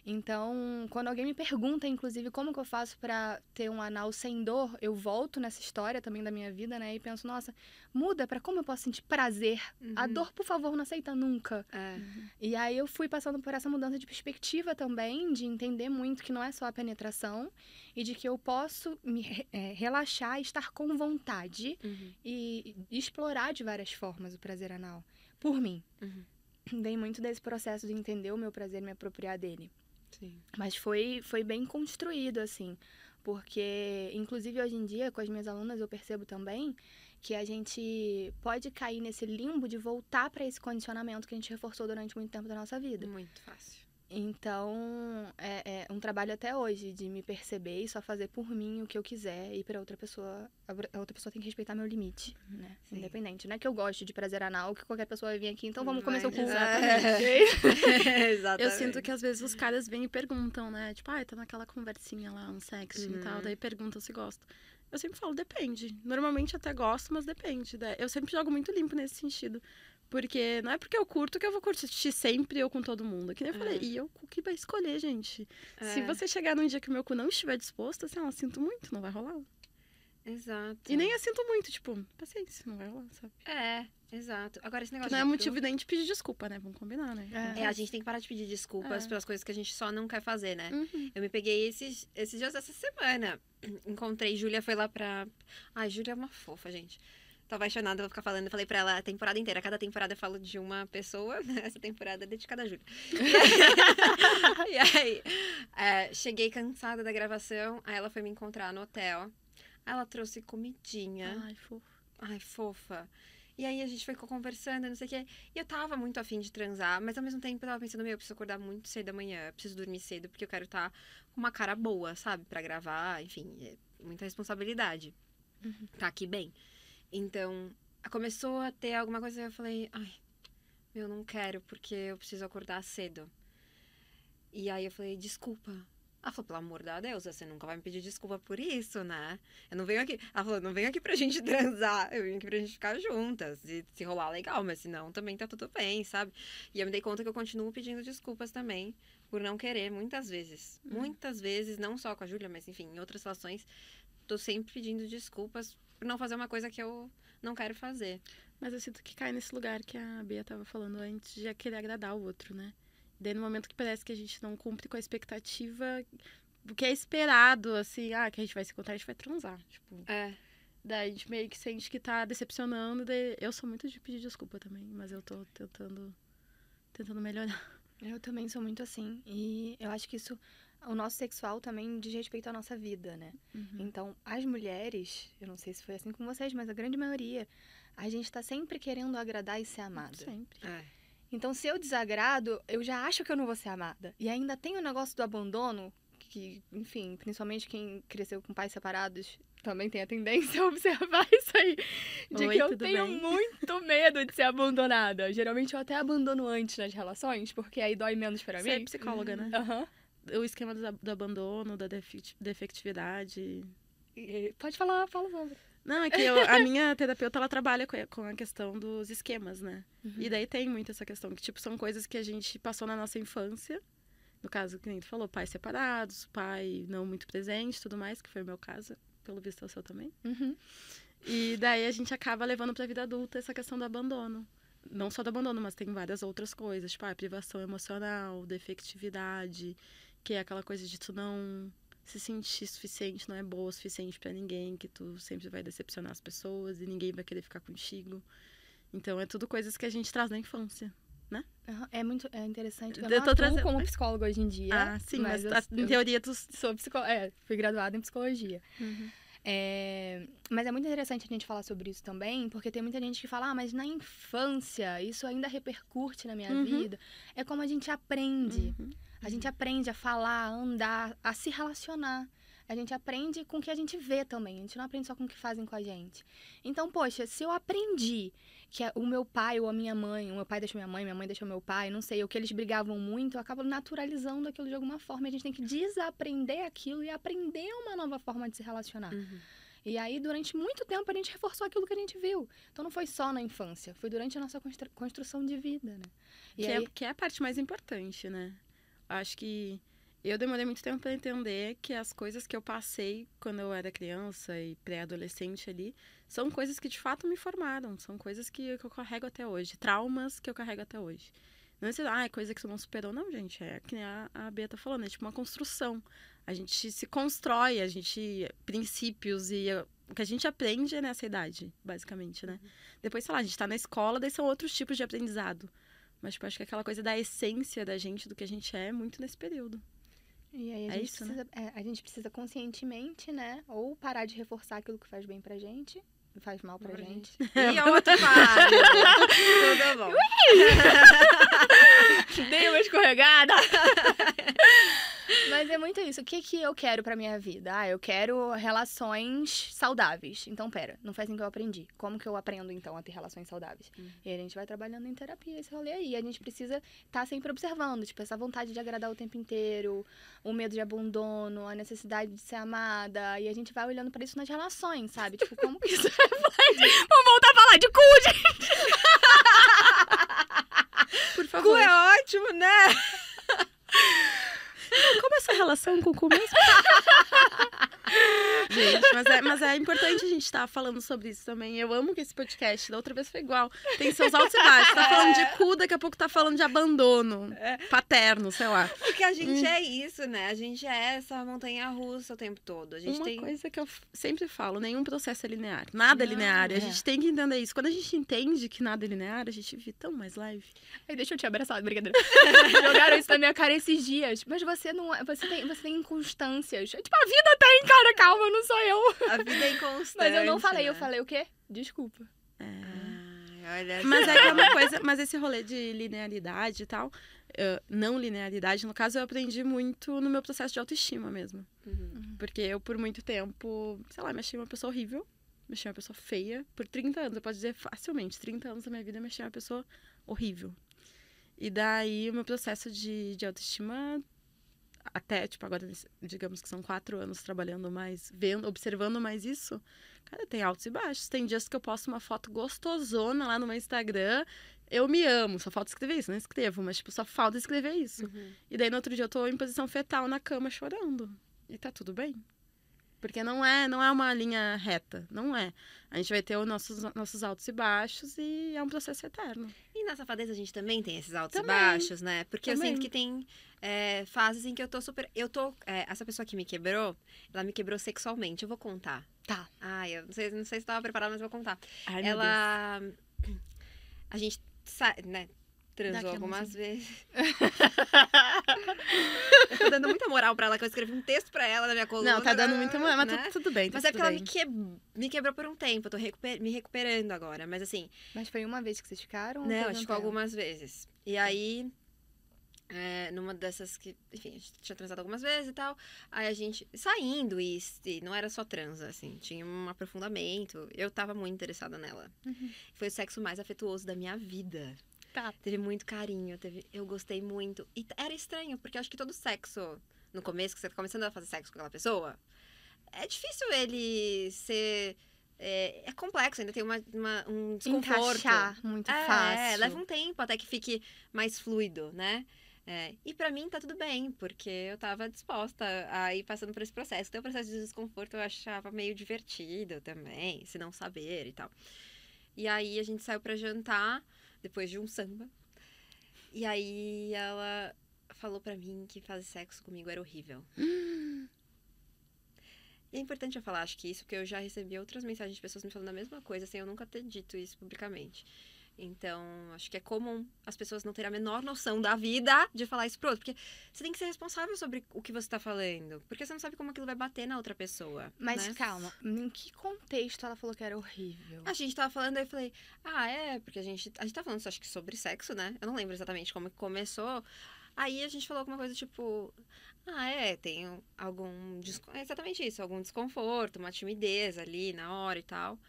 Speaker 2: Então, quando alguém me pergunta, inclusive, como que eu faço pra ter um anal sem dor, eu volto nessa história também da minha vida, né? E penso, nossa, muda pra como eu posso sentir prazer. A
Speaker 1: Uhum.
Speaker 2: dor, por favor, não aceita nunca.
Speaker 1: É.
Speaker 2: E aí eu fui passando por essa mudança de perspectiva também, de entender muito que não é só a penetração e de que eu posso me eh, relaxar e estar com vontade
Speaker 1: Uhum.
Speaker 2: e explorar de várias formas o prazer anal. Por mim.
Speaker 1: Uhum.
Speaker 2: Vem muito desse processo de entender o meu prazer e me apropriar dele.
Speaker 1: Sim.
Speaker 2: Mas foi, foi bem construído, assim. Porque, inclusive, hoje em dia, com as minhas alunas, eu percebo também que a gente pode cair nesse limbo de voltar para esse condicionamento que a gente reforçou durante muito tempo da nossa vida.
Speaker 1: Muito fácil.
Speaker 2: Então, é, é um trabalho até hoje de me perceber e só fazer por mim o que eu quiser e para outra pessoa, a outra pessoa tem que respeitar meu limite, né?
Speaker 1: Sim.
Speaker 2: Independente, não é que eu goste de prazer anal, que qualquer pessoa vai vir aqui, então vamos
Speaker 1: Vai,
Speaker 2: comer seu cu.
Speaker 1: exatamente. Exatamente.
Speaker 3: Eu sinto que às vezes os caras vêm e perguntam, né? Tipo, ah, tá naquela conversinha lá, um sexting e tal,
Speaker 1: Uhum.
Speaker 3: daí perguntam se gosta. Eu sempre falo, depende. Normalmente até gosto, mas depende. né? Eu sempre jogo muito limpo nesse sentido. Porque não é porque eu curto que eu vou curtir sempre eu com todo mundo. Que nem eu falei,
Speaker 1: É.
Speaker 3: e eu que vai escolher, gente. Se
Speaker 1: É.
Speaker 3: você chegar num dia que o meu cu não estiver disposto, assim, ó, sinto muito, não vai rolar.
Speaker 1: Exato.
Speaker 3: E nem eu sinto muito, tipo, paciência, não vai rolar, sabe?
Speaker 1: É, exato. Agora, esse negócio
Speaker 3: Não é motivo
Speaker 1: cru-
Speaker 3: nem de pedir desculpa, né? Vamos combinar, né?
Speaker 2: É.
Speaker 1: É, a gente tem que parar de pedir desculpas
Speaker 3: É.
Speaker 1: pelas coisas que a gente só não quer fazer, né?
Speaker 3: Uhum.
Speaker 1: Eu me peguei esses, esses dias essa semana. Encontrei, Júlia foi lá pra. Ai, Júlia é uma fofa, gente. Tô apaixonada, vou ficar falando. Eu falei pra ela a temporada inteira. Cada temporada eu falo de uma pessoa. Essa temporada é dedicada a Júlia. e aí, é, cheguei cansada da gravação. Aí ela foi me encontrar no hotel. Ela trouxe comidinha.
Speaker 3: Ai, fofo.
Speaker 1: Ai, fofa. E aí a gente ficou conversando, não sei o quê. E eu tava muito afim de transar, mas ao mesmo tempo eu tava pensando, meu, eu preciso acordar muito cedo da manhã, preciso dormir cedo, porque eu quero estar com uma cara boa, sabe? Pra gravar, enfim, é muita responsabilidade. tá aqui bem. Então, começou a ter alguma coisa e eu falei, ai, eu não quero, porque eu preciso acordar cedo. E aí eu falei, desculpa. Ela falou, pelo amor de Deus, você nunca vai me pedir desculpa por isso, né? Eu não venho aqui. Ela falou, não venho aqui pra gente transar, eu venho aqui pra gente ficar juntas. E se rolar, legal, mas se não, também tá tudo bem, sabe? E eu me dei conta que eu continuo pedindo desculpas também, por não querer, muitas vezes.
Speaker 3: Uhum.
Speaker 1: Muitas vezes, não só com a Júlia, mas enfim, em outras relações, tô sempre pedindo desculpas não fazer uma coisa que eu não quero fazer.
Speaker 3: Mas eu sinto que cai nesse lugar que a Bia tava falando antes de querer agradar o outro, né? Daí no momento que parece que a gente não cumpre com a expectativa do que é esperado, assim, ah, que a gente vai se encontrar, a gente vai transar. Tipo,
Speaker 1: É.
Speaker 3: daí a gente meio que sente que tá decepcionando. Daí eu sou muito de pedir desculpa também, mas eu tô tentando, tentando melhorar.
Speaker 2: Eu também sou muito assim. E eu acho que isso, o nosso sexual também diz respeito à nossa vida, né? Então, as mulheres, eu não sei se foi assim com vocês, mas a grande maioria, a gente tá sempre querendo agradar e ser amada.
Speaker 3: Sempre.
Speaker 1: É.
Speaker 2: Então, se eu desagrado, eu já acho que eu não vou ser amada. E ainda tem o negócio do abandono, que, enfim, principalmente quem cresceu com pais separados também tem a tendência a observar isso aí. De
Speaker 3: Oi,
Speaker 2: que eu tenho
Speaker 3: bem?
Speaker 2: muito medo de ser abandonada. Geralmente eu até abandono antes nas relações, porque aí dói menos pra
Speaker 3: Você é
Speaker 2: mim.
Speaker 3: psicóloga, né?
Speaker 2: Aham.
Speaker 3: O esquema do, do abandono, da defect- defectividade.
Speaker 2: Pode falar, fala sobre.
Speaker 3: Não, é que eu- a minha terapeuta, ela trabalha com a- com a questão dos esquemas, né?
Speaker 2: Uhum.
Speaker 3: E daí tem muito essa questão, que, tipo, são coisas que a gente passou na nossa infância. No caso, que nem tu falou, pais separados, pai não muito presente, tudo mais, que foi o meu caso, pelo visto é o seu também.
Speaker 2: Uhum.
Speaker 3: E daí a gente acaba levando pra vida adulta essa questão do abandono. Não só do abandono, mas tem várias outras coisas, tipo, ah, privação emocional, defectividade, que é aquela coisa de tu não se sentir suficiente, não é boa o suficiente pra ninguém, que tu sempre vai decepcionar as pessoas e ninguém vai querer ficar contigo. Então é tudo coisas que a gente traz da infância.
Speaker 2: Aham, É muito é interessante. Eu,
Speaker 3: Eu
Speaker 2: não
Speaker 3: tô trazendo-
Speaker 2: como psicóloga hoje em dia.
Speaker 3: ah, sim, mas,
Speaker 2: eu,
Speaker 3: a- em
Speaker 2: eu
Speaker 3: teoria tu.
Speaker 2: sou psicóloga. É, fui graduada em psicologia.
Speaker 3: Uhum.
Speaker 2: É, mas é muito interessante a gente falar sobre isso também, porque tem muita gente que fala, ah, mas na infância isso ainda repercute na minha
Speaker 3: Uhum.
Speaker 2: vida. É como a gente aprende.
Speaker 3: Uhum.
Speaker 2: A gente aprende a falar, a andar, a se relacionar. A gente aprende com o que a gente vê também. A gente não aprende só com o que fazem com a gente. Então, poxa, se eu aprendi que a- o meu pai ou a minha mãe, o meu pai deixou minha mãe, minha mãe deixou meu pai, não sei, ou que eles brigavam muito, eu acabo naturalizando aquilo de alguma forma. E a gente tem que desaprender aquilo e aprender uma nova forma de se relacionar.
Speaker 1: Uhum.
Speaker 2: E aí, durante muito tempo, a gente reforçou aquilo que a gente viu. Então, não foi só na infância, foi durante a nossa constru- construção de vida, né?
Speaker 3: Que,
Speaker 2: aí,
Speaker 3: é, que é a parte mais importante, né? Acho que eu demorei muito tempo para entender que as coisas que eu passei quando eu era criança e pré-adolescente ali são coisas que de fato me formaram, são coisas que, que eu carrego até hoje, traumas que eu carrego até hoje. Não é assim, ah, é coisa que você não superou, não, gente. É que nem a, a Bia tá falando, é tipo uma construção. A gente se constrói, a gente. princípios e uh, o que a gente aprende é nessa idade, basicamente, né? Depois, sei lá, a gente tá na escola, daí são outros tipos de aprendizado. Mas, tipo, acho que aquela coisa da essência da gente, do que a gente é, é muito nesse período.
Speaker 2: E aí a,
Speaker 3: É
Speaker 2: gente
Speaker 3: isso, né?
Speaker 2: precisa, é, a gente precisa conscientemente, né? Ou parar de reforçar aquilo que faz bem pra gente, faz mal pra,
Speaker 1: Pra
Speaker 2: gente.
Speaker 1: E outro Fábio. Tudo bom.
Speaker 2: Dei uma escorregada! Mas é muito isso. O que, que eu quero pra minha vida? Ah, eu quero relações saudáveis. Então, pera, não foi assim que eu aprendi. Como que eu aprendo, então, a ter relações saudáveis?
Speaker 1: Hum.
Speaker 2: E a gente vai trabalhando em terapia esse rolê aí. A gente precisa estar sempre observando, tipo, essa vontade de agradar o tempo inteiro, o medo de abandono, a necessidade de ser amada. E a gente vai olhando pra isso nas relações, sabe? Tipo, como que isso reflete? Vamos voltar a falar de cu, gente!
Speaker 3: Por
Speaker 1: Cu
Speaker 3: favor,
Speaker 1: é ótimo, né?
Speaker 3: Como é essa relação com o cu mesmo? gente, mas é, mas é importante a gente estar falando sobre isso também. Eu amo que esse podcast, da outra vez foi igual. Tem seus altos e baixos. Tá falando de cu, daqui a pouco tá falando de abandono.
Speaker 1: É.
Speaker 3: Paterno, sei lá.
Speaker 1: Porque a gente é isso, né? A gente é essa montanha russa o tempo todo. A gente
Speaker 3: Uma
Speaker 1: tem.
Speaker 3: coisa que eu sempre falo, nenhum processo é linear. Nada é
Speaker 2: Não,
Speaker 3: linear. E a
Speaker 2: é.
Speaker 3: gente tem que entender isso. Quando a gente entende que nada é linear, a gente vive tão mais leve.
Speaker 2: Ai, deixa eu te abraçar, brincadeira. Jogaram isso na minha cara esses dias. Mas você não é. Você tem, você tem inconstâncias. Tipo, a vida tem, cara, calma, não sou eu.
Speaker 1: A vida é inconstante.
Speaker 2: Mas eu não falei, eu
Speaker 1: né?
Speaker 2: falei o quê? Desculpa.
Speaker 3: É.
Speaker 1: Ai, olha
Speaker 3: Mas
Speaker 1: só.
Speaker 3: é que é uma coisa, mas esse rolê de linearidade e tal, não linearidade, no caso, eu aprendi muito no meu processo de autoestima mesmo.
Speaker 1: Uhum.
Speaker 3: Porque eu, por muito tempo, sei lá, me achei uma pessoa horrível. mexer em uma pessoa feia por 30 anos. Eu posso dizer facilmente, 30 anos da minha vida mexer em uma pessoa horrível. E daí o meu processo de, de autoestima, até, tipo, agora, digamos que são quatro anos trabalhando mais, vendo, observando mais isso, cara, tem altos e baixos. Tem dias que eu posto uma foto gostosona lá no meu Instagram. Eu me amo, só falta escrever isso, não escrevo, mas tipo, só falta escrever isso.
Speaker 1: Uhum.
Speaker 3: E daí no outro dia eu tô em posição fetal na cama chorando. E tá tudo bem. Porque não é, não é uma linha reta, não é. A gente vai ter os nossos, nossos altos e baixos e é um processo eterno.
Speaker 1: E na safadeza a gente também tem esses altos
Speaker 3: Também.
Speaker 1: e baixos, né? Porque eu
Speaker 3: Também.
Speaker 1: sinto que tem é, fases em que eu tô super. Eu tô. é, essa pessoa que me quebrou, ela me quebrou sexualmente. Eu vou contar.
Speaker 2: Tá.
Speaker 1: Ai, eu não sei, não sei se tava preparada, mas eu vou contar.
Speaker 3: Ai,
Speaker 1: ela. A gente né, transou
Speaker 2: a
Speaker 1: algumas vezes. eu tô dando muita moral pra ela, que eu escrevi um texto pra ela na minha coluna.
Speaker 3: Não, tá dando muito. Mas
Speaker 1: né?
Speaker 3: tá tudo bem, tá
Speaker 1: Mas é
Speaker 3: tudo
Speaker 1: porque ela
Speaker 3: bem.
Speaker 1: me, que... me quebrou por um tempo. Eu tô recuper- me recuperando agora. Mas assim,
Speaker 2: Mas foi uma vez que vocês ficaram?
Speaker 1: não,
Speaker 2: um
Speaker 1: que
Speaker 2: tempo?
Speaker 1: algumas vezes. E aí, é, numa dessas que, enfim, a gente tinha transado algumas vezes e tal. Aí a gente, saindo e, e não era só transa, assim, tinha um aprofundamento. Eu tava muito interessada nela.
Speaker 2: Uhum.
Speaker 1: Foi o sexo mais afetuoso da minha vida.
Speaker 2: Tá.
Speaker 1: Teve muito carinho, teve, eu gostei muito. E era estranho, porque acho que todo sexo, no começo, que você tá começando a fazer sexo com aquela pessoa, é difícil ele ser. É, é complexo, ainda tem uma, uma- um desconforto.
Speaker 2: Encaixar muito
Speaker 1: É,
Speaker 2: fácil.
Speaker 1: leva um tempo até que fique mais fluido, né? É, e pra mim tá tudo bem, porque eu tava disposta a ir passando por esse processo. Então, o processo de desconforto eu achava meio divertido também, se não saber e tal. E aí a gente saiu pra jantar, depois de um samba. E aí ela falou pra mim que fazer sexo comigo era horrível. E é importante eu falar, acho que isso, porque eu já recebi outras mensagens de pessoas me falando a mesma coisa, sem eu nunca ter dito isso publicamente. Então, acho que é comum as pessoas não terem a menor noção da vida de falar isso pro outro. Porque você tem que ser responsável sobre o que você tá falando. Porque você não sabe como aquilo vai bater na outra pessoa.
Speaker 2: Mas
Speaker 1: né?
Speaker 2: calma, em que contexto ela falou que era horrível?
Speaker 1: A gente tava falando, aí eu falei, ah, é, porque a gente. A gente tá falando, acho que sobre sexo, né? Eu não lembro exatamente como que começou. Aí a gente falou alguma coisa tipo, ah, é, tem algum. é Exatamente isso, algum desconforto, uma timidez ali na hora e tal.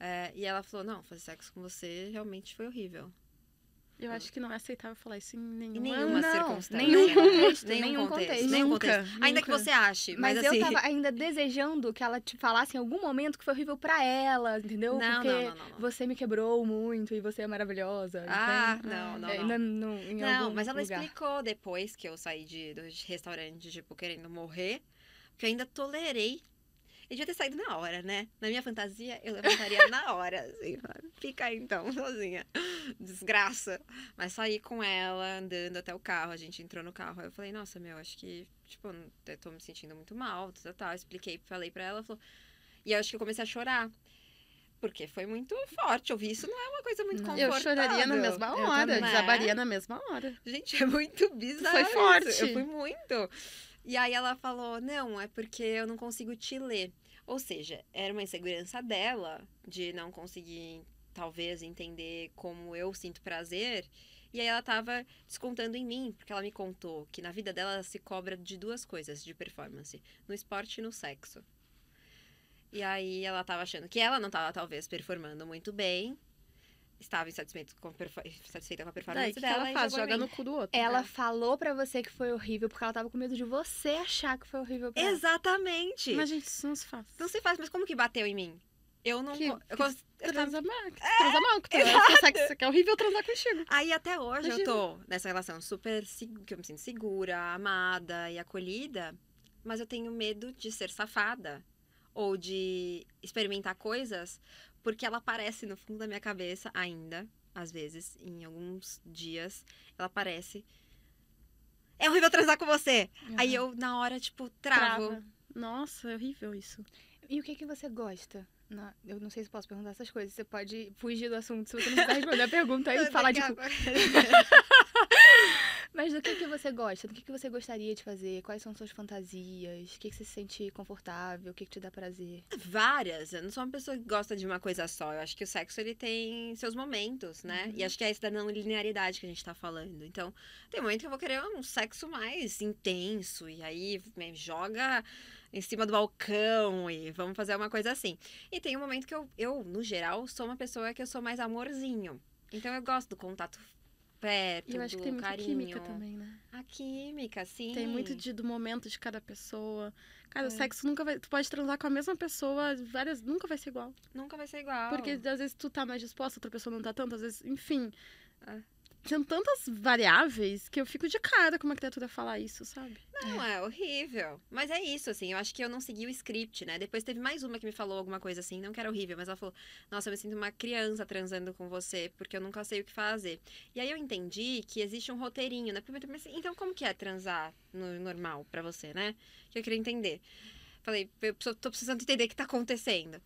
Speaker 1: É, e ela falou, não, fazer sexo com você realmente foi horrível.
Speaker 3: Eu acho que não é aceitável falar isso em nenhuma,
Speaker 1: nenhuma
Speaker 2: não,
Speaker 1: circunstância.
Speaker 2: nenhum contexto,
Speaker 1: nenhum
Speaker 2: nenhum
Speaker 1: contexto.
Speaker 2: contexto.
Speaker 1: Nenhum
Speaker 3: Nunca,
Speaker 1: contexto. Ainda que
Speaker 3: nunca.
Speaker 1: você ache, mas,
Speaker 2: Mas,
Speaker 1: assim.
Speaker 2: eu tava ainda desejando que ela te falasse em algum momento que foi horrível pra ela, entendeu?
Speaker 1: Não,
Speaker 2: Porque
Speaker 1: não, não, não,
Speaker 2: você me quebrou muito e você é maravilhosa.
Speaker 1: Ah,
Speaker 2: entende?
Speaker 1: não, não,
Speaker 2: É,
Speaker 1: não. Não, mas ela
Speaker 2: lugar.
Speaker 1: explicou depois que eu saí de, do restaurante, tipo, querendo morrer, que eu ainda tolerei. E devia ter saído na hora, né? Na minha fantasia, eu levantaria na hora, assim? Fica aí então, sozinha. Desgraça. Mas saí com ela, andando até o carro, a gente entrou no carro. Aí eu falei, nossa, meu, acho que, tipo, eu tô me sentindo muito mal, tal, tal. Expliquei, falei pra ela, falou. E eu acho que eu comecei a chorar. Porque foi muito forte. Ouvir isso não é uma coisa muito
Speaker 2: Não.
Speaker 3: Eu
Speaker 1: confortável.
Speaker 3: choraria na mesma hora,
Speaker 2: também.
Speaker 3: desabaria na mesma hora.
Speaker 1: Gente, é muito bizarro.
Speaker 3: Foi
Speaker 1: isso.
Speaker 3: forte.
Speaker 1: Eu fui muito. E aí ela falou: não, é porque eu não consigo te ler. Ou seja, era uma insegurança dela de não conseguir, talvez, entender como eu sinto prazer. E aí ela tava descontando em mim, porque ela me contou que na vida dela ela se cobra de duas coisas de performance: no esporte e no sexo. E aí ela tava achando que ela não tava, talvez, performando muito bem. Estava insatisfeita com, insatisfeita com a performance
Speaker 3: Daí, que que
Speaker 1: dela.
Speaker 3: ela
Speaker 1: e
Speaker 3: faz? Joga no cu do outro.
Speaker 2: Ela
Speaker 1: É.
Speaker 2: falou pra você que foi horrível porque ela tava com medo de você achar que foi horrível pra ela.
Speaker 1: Exatamente.
Speaker 3: Mas, gente, isso não se faz.
Speaker 1: Não se faz, mas como que bateu em mim? Eu não.
Speaker 3: Que-
Speaker 1: eu
Speaker 3: que
Speaker 1: cons- eu tava-
Speaker 3: Transa mal. Transa mal. que sabe que- que é horrível transar contigo.
Speaker 1: Aí até hoje
Speaker 3: Imagina.
Speaker 1: eu tô nessa relação super que eu me sinto segura, amada e acolhida, mas eu tenho medo de ser safada ou de experimentar coisas porque ela aparece no fundo da minha cabeça ainda, às vezes, em alguns dias, ela aparece. É horrível transar com você. Aí eu, na hora, tipo, travo.
Speaker 3: Trava. Nossa, é horrível isso.
Speaker 2: E o que que você gosta? Na- eu não sei se posso perguntar essas coisas. Você pode fugir do assunto se você não quiser responder a pergunta aí e falar de cu. Mas do que, que você gosta? Do que, que você gostaria de fazer? Quais são suas fantasias? O que, que você se sente confortável? O que, que te dá prazer?
Speaker 1: Várias. Eu não sou uma pessoa que gosta de uma coisa só. Eu acho que o sexo ele tem seus momentos, né?
Speaker 2: Uhum.
Speaker 1: E acho que é isso da não linearidade que a gente tá falando. Então, tem momento que eu vou querer um sexo mais intenso. E aí me joga em cima do balcão e vamos fazer uma coisa assim. E tem um momento que eu, eu, no geral, sou uma pessoa que eu sou mais amorzinho. Então eu gosto do contato perto,
Speaker 3: E eu acho
Speaker 1: do
Speaker 3: que tem muita
Speaker 1: carinho.
Speaker 3: química também, né?
Speaker 1: A química, sim.
Speaker 3: Tem muito de, do momento de cada pessoa. Cara,
Speaker 1: É.
Speaker 3: o sexo nunca vai. Tu pode transar com a mesma pessoa, várias. Nunca vai ser igual.
Speaker 1: Nunca vai ser igual.
Speaker 3: Porque às vezes tu tá mais disposta, outra pessoa não tá tanto, às vezes, enfim.
Speaker 1: É.
Speaker 3: São tantas variáveis que eu fico de cara com uma criatura falar isso, sabe?
Speaker 1: Não, é horrível. Mas é isso, assim, eu acho que eu não segui o script, né? Depois teve mais uma que me falou alguma coisa assim, não que era horrível, mas ela falou: Nossa, eu me sinto uma criança transando com você, porque eu nunca sei o que fazer. E aí eu entendi que existe um roteirinho, né? Primeiro, mas então como que é transar no normal pra você, né? Que eu queria entender. Falei, eu tô precisando entender o que tá acontecendo.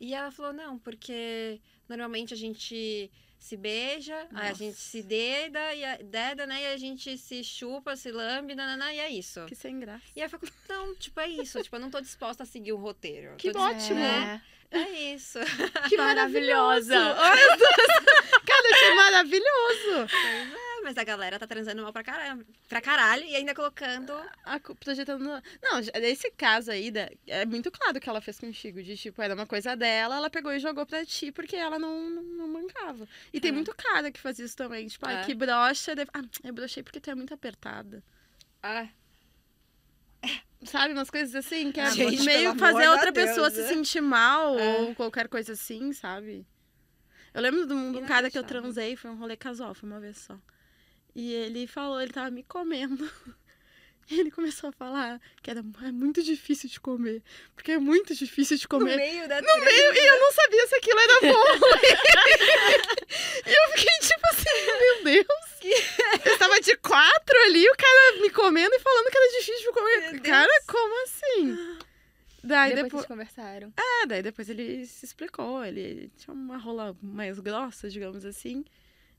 Speaker 1: E ela falou: Não, porque normalmente a gente se beija, a gente se deda, e a, deda, né? E a gente se chupa, se lambe, nananã, e é isso.
Speaker 3: Que sem graça.
Speaker 1: E aí eu fico, não, tipo, é isso. Tipo, eu não tô disposta a seguir o roteiro.
Speaker 3: Que
Speaker 1: Tô
Speaker 3: ótimo!
Speaker 1: É, é isso.
Speaker 3: Que
Speaker 2: Maravilhosa.
Speaker 3: Cara, achei maravilhoso!
Speaker 1: É, mas a galera tá transando mal pra caralho, pra caralho e ainda colocando.
Speaker 3: A, projetando. Não, já- esse caso aí, da- é muito claro que ela fez contigo. De tipo, era uma coisa dela, ela pegou e jogou pra ti porque ela não, não, não mancava. E tem
Speaker 1: É.
Speaker 3: muito cara que faz isso também. Tipo, ai,
Speaker 1: É.
Speaker 3: que brocha. deve- Ah, eu brochei porque tu é muito apertada.
Speaker 1: Ah,
Speaker 3: Sabe, umas coisas assim, que é
Speaker 1: Ah, gente,
Speaker 3: meio fazer outra
Speaker 1: da
Speaker 3: pessoa
Speaker 1: Deus,
Speaker 3: se
Speaker 1: né?
Speaker 3: sentir mal
Speaker 1: É.
Speaker 3: ou qualquer coisa assim, sabe? Eu lembro de um, de um cara que eu transei, foi um rolê casual, foi uma vez só. E ele falou, ele tava me comendo. E ele começou a falar que era é muito difícil de comer. Porque é muito difícil de
Speaker 1: no
Speaker 3: comer.
Speaker 1: meio da
Speaker 3: No meio, e eu não sabia se aquilo era bom. e eu fiquei tipo assim, meu Deus. Eu estava de quatro ali, o cara me comendo e falando que era difícil de comer. Cara, como assim? Daí
Speaker 2: depois,
Speaker 3: depois,
Speaker 2: conversaram.
Speaker 3: é, daí depois ele se explicou. Ele tinha uma rola mais grossa, digamos assim.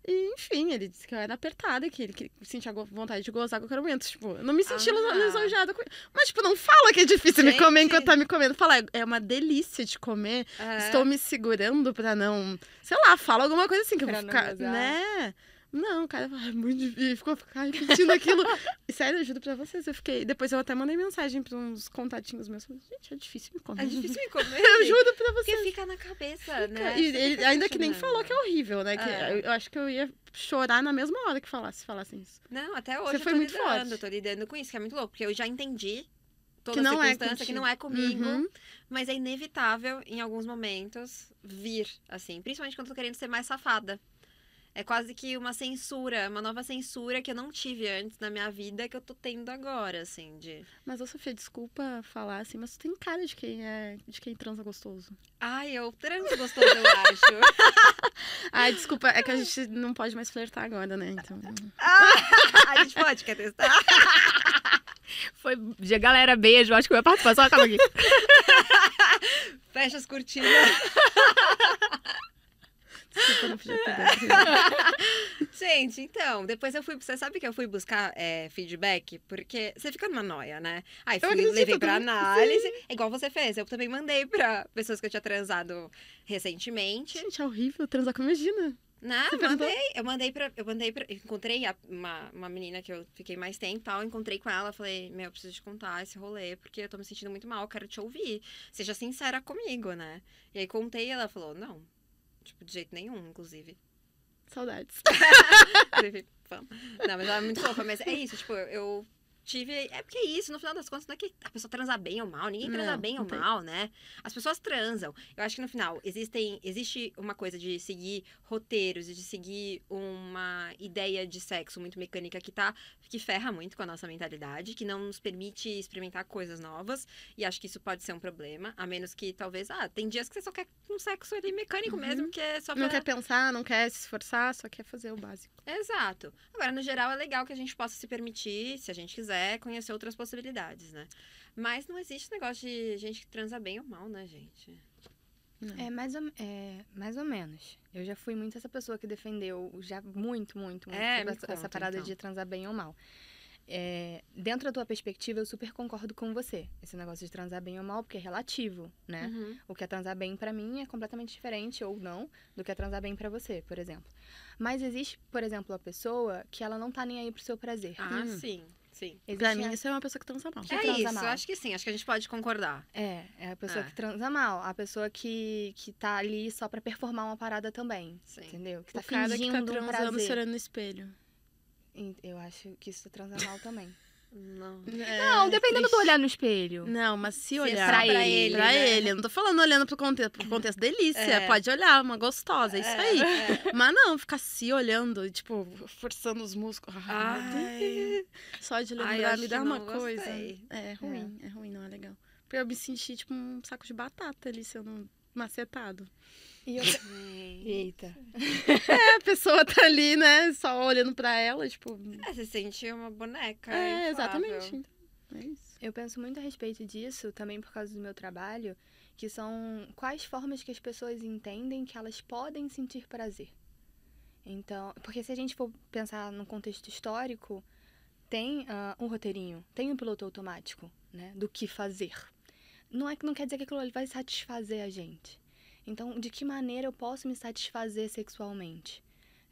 Speaker 3: E, enfim, ele disse que eu era apertada, que ele que sentia vontade de gozar a qualquer momento. Tipo, eu não me senti
Speaker 1: Ah.
Speaker 3: lisonjeada com Mas, tipo, não fala que é difícil me comer
Speaker 1: Gente.
Speaker 3: enquanto tá me comendo. Fala, "É- é uma delícia de comer.
Speaker 1: É.
Speaker 3: Estou me segurando pra não. Sei lá, fala alguma coisa assim que eu
Speaker 2: Pra
Speaker 3: vou
Speaker 2: não
Speaker 3: ficar.
Speaker 2: gozar.
Speaker 3: Né? Não, o cara fala, é muito difícil. Ficou ficar repetindo aquilo. Sério, eu juro pra vocês. Eu fiquei. Depois eu até mandei mensagem pra uns contatinhos meus. Falei, gente, é difícil me comer.
Speaker 1: É difícil me comer.
Speaker 3: Eu juro pra
Speaker 1: Porque
Speaker 3: vocês.
Speaker 1: fica na cabeça, né?
Speaker 3: E ele,
Speaker 1: fica
Speaker 3: ainda que nem falou que é horrível, né? Que
Speaker 1: É.
Speaker 3: eu, eu acho que eu ia chorar na mesma hora que falasse, falassem isso.
Speaker 1: Não, até hoje
Speaker 3: Você
Speaker 1: eu
Speaker 3: foi
Speaker 1: tô
Speaker 3: muito
Speaker 1: lidando,
Speaker 3: forte.
Speaker 1: tô lidando com isso, que é muito louco, porque eu já entendi toda
Speaker 3: Que não é
Speaker 1: que não é comigo,
Speaker 3: Uhum.
Speaker 1: mas é inevitável, em alguns momentos, vir, assim, principalmente quando eu tô querendo ser mais safada. É quase que uma censura, uma nova censura que eu não tive antes na minha vida, que eu tô tendo agora, assim, de...
Speaker 3: Mas, ô Sofia, desculpa falar assim, mas tu tem cara de quem é de quem transa gostoso.
Speaker 1: Ai, eu transo gostoso, eu acho.
Speaker 3: Ai, desculpa, é que a gente não pode mais flertar agora, né? Então.
Speaker 1: a gente pode, quer testar?
Speaker 2: Foi. Galera, beijo. Acho que eu ia participar. Só calma aqui.
Speaker 1: Fecha as cortinas.
Speaker 3: Desculpa, não podia ter.
Speaker 1: Gente, então, depois eu fui. Você sabe que eu fui buscar é, feedback? Porque você fica numa noia, né? Aí fui, levei pra análise. É igual você fez. Eu também mandei pra pessoas que eu tinha transado recentemente.
Speaker 3: Gente, é horrível transar com imagina.
Speaker 1: Né?
Speaker 3: Você perguntou?
Speaker 1: Mandei. Eu mandei pra. Eu mandei pra. Encontrei a- uma, uma menina que eu fiquei mais tempo e tal. Encontrei com ela. Falei, meu, eu preciso te contar esse rolê, porque eu tô me sentindo muito mal, quero te ouvir. Seja sincera comigo, né? E aí contei e ela falou, não. Tipo, de jeito nenhum, inclusive.
Speaker 3: Saudades.
Speaker 1: Falei, "Vamos." Não, mas ela é muito fofa, mas é isso, tipo, eu tive. É porque é isso, no final das contas, não é que a pessoa transa bem ou mal, ninguém transa
Speaker 3: Não,
Speaker 1: bem
Speaker 3: não
Speaker 1: ou
Speaker 3: tem.
Speaker 1: mal, né? As pessoas transam. Eu acho que no final existem, existe uma coisa de seguir roteiros e de seguir uma ideia de sexo muito mecânica que tá. que ferra muito com a nossa mentalidade, que não nos permite experimentar coisas novas. E acho que isso pode ser um problema. A menos que talvez. Ah, tem dias que você só quer um sexo ali mecânico
Speaker 3: Uhum.
Speaker 1: mesmo, que é só pra.
Speaker 3: Não quer pensar, não quer se esforçar, só quer fazer o básico.
Speaker 1: Exato. Agora, no geral, é legal que a gente possa se permitir, se a gente quiser, conhecer outras possibilidades, né? Mas não existe negócio de gente que transa bem ou mal, né, gente?
Speaker 2: É mais, ou, é mais ou menos. Eu já fui muito essa pessoa que defendeu, já muito, muito, muito,
Speaker 1: É,
Speaker 2: essa,
Speaker 1: conta,
Speaker 2: essa parada
Speaker 1: então.
Speaker 2: de transar bem ou mal. É, dentro da tua perspectiva, eu super concordo com você. Esse negócio de transar bem ou mal, porque é relativo, né?
Speaker 1: Uhum.
Speaker 2: O que é transar bem pra mim é completamente diferente ou não do que é transar bem pra você, por exemplo. Mas existe, por exemplo, a pessoa que ela não tá nem aí pro seu prazer.
Speaker 1: Ah,
Speaker 3: Hum.
Speaker 1: sim, sim.
Speaker 3: Mim, isso é uma pessoa que transa mal.
Speaker 2: Que
Speaker 1: é
Speaker 2: transa
Speaker 1: isso,
Speaker 2: mal.
Speaker 1: eu acho que sim, acho que a gente pode concordar.
Speaker 2: É, é a pessoa
Speaker 1: É.
Speaker 2: que transa mal, a pessoa que, que tá ali só pra performar uma parada também,
Speaker 1: Sim.
Speaker 2: entendeu? Que tá
Speaker 3: O cara que
Speaker 2: fingindo
Speaker 3: tá
Speaker 2: um
Speaker 3: transando
Speaker 2: prazer.
Speaker 3: se olhando no espelho.
Speaker 2: Eu acho que isso transa mal também.
Speaker 1: Não.
Speaker 2: não, dependendo do olhar no espelho.
Speaker 3: Não, mas se
Speaker 1: Se é
Speaker 3: olhar
Speaker 1: só
Speaker 2: pra
Speaker 1: pra
Speaker 2: ele,
Speaker 1: ele,
Speaker 3: pra
Speaker 1: né?
Speaker 3: ele, eu não tô falando olhando pro contexto, pro contexto delícia,
Speaker 1: É.
Speaker 3: pode olhar, uma gostosa, é isso aí.
Speaker 1: É,
Speaker 3: Mas não, ficar se olhando, tipo, forçando os músculos. Ai,
Speaker 1: Ai.
Speaker 3: Só de
Speaker 1: Ai,
Speaker 3: lembrar
Speaker 1: acho
Speaker 3: me dá uma coisa.
Speaker 1: gostei.
Speaker 3: É ruim, é. ruim, não é legal. Porque eu me senti, tipo, um saco de batata ali sendo macetado.
Speaker 2: E eu... Eita.
Speaker 3: É, a pessoa tá ali, né, só olhando pra ela, tipo.
Speaker 1: É, você sente uma boneca.
Speaker 3: É,
Speaker 1: inflável.
Speaker 3: exatamente. É isso.
Speaker 2: Eu penso muito a respeito disso, também por causa do meu trabalho, que são quais formas que as pessoas entendem que elas podem sentir prazer. Então, porque se a gente for pensar num contexto histórico, tem ah, um roteirinho, tem um piloto automático, né, do que fazer. Não é que não quer dizer que aquilo ali vai satisfazer a gente. Então, de que maneira eu posso me satisfazer sexualmente?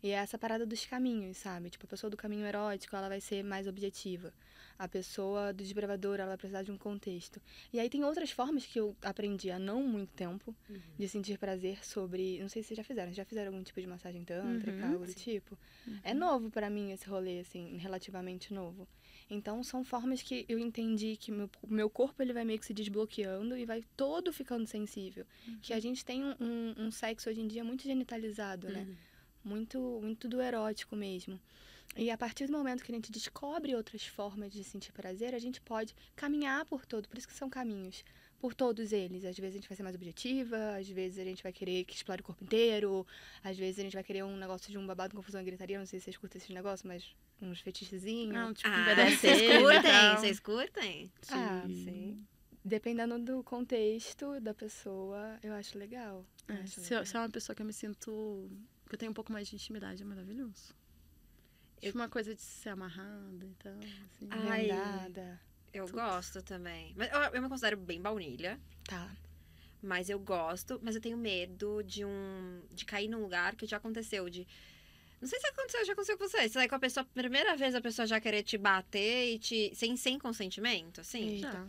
Speaker 2: E é essa parada dos caminhos, sabe? Tipo, a pessoa do caminho erótico, ela vai ser mais objetiva. A pessoa do desbravador, ela vai precisar de um contexto. E aí tem outras formas que eu aprendi há não muito tempo
Speaker 1: Uhum.
Speaker 2: de sentir prazer sobre. Não sei se vocês já fizeram. Já fizeram algum tipo de massagem tântrica,
Speaker 3: Uhum,
Speaker 2: algo do tipo? É novo pra mim esse rolê, assim, relativamente novo. Então são formas que eu entendi que meu, meu corpo ele vai meio que se desbloqueando e vai todo ficando sensível. Que a gente tem um, um, um sexo hoje em dia muito genitalizado, né?
Speaker 1: Uhum.
Speaker 2: muito, muito do erótico mesmo. E a partir do momento que a gente descobre outras formas de sentir prazer, a gente pode caminhar por todo, por isso que são caminhos, por todos eles. Às vezes a gente vai ser mais objetiva, às vezes a gente vai querer que explore o corpo inteiro, às vezes a gente vai querer um negócio de um babado, confusão e gritaria, não sei se vocês curtem esses negócios, mas uns fetichezinhos.
Speaker 3: Não, tipo,
Speaker 1: Ah,
Speaker 3: um
Speaker 1: vocês curtem? Vocês curtem?
Speaker 2: Ah,
Speaker 3: Sim.
Speaker 2: Dependendo do contexto da pessoa, eu acho legal. Eu
Speaker 3: É,
Speaker 2: acho
Speaker 3: se, eu,
Speaker 2: legal.
Speaker 3: se é uma pessoa que eu me sinto. que eu tenho um pouco mais de intimidade, é maravilhoso.
Speaker 1: Eu-
Speaker 3: Tipo, uma coisa de ser amarrada e tal. Assim.
Speaker 1: Ai.
Speaker 2: Vendada.
Speaker 1: Eu
Speaker 3: Tudo.
Speaker 1: gosto também. Mas eu, eu me considero bem baunilha.
Speaker 2: Tá.
Speaker 1: Mas eu gosto, mas eu tenho medo de um. de cair num lugar que já aconteceu. De. Não sei se aconteceu, já aconteceu com você. Você sai com a pessoa, primeira vez a pessoa já querer te bater e te. sem, sem consentimento, assim.
Speaker 2: Eita.
Speaker 3: Já.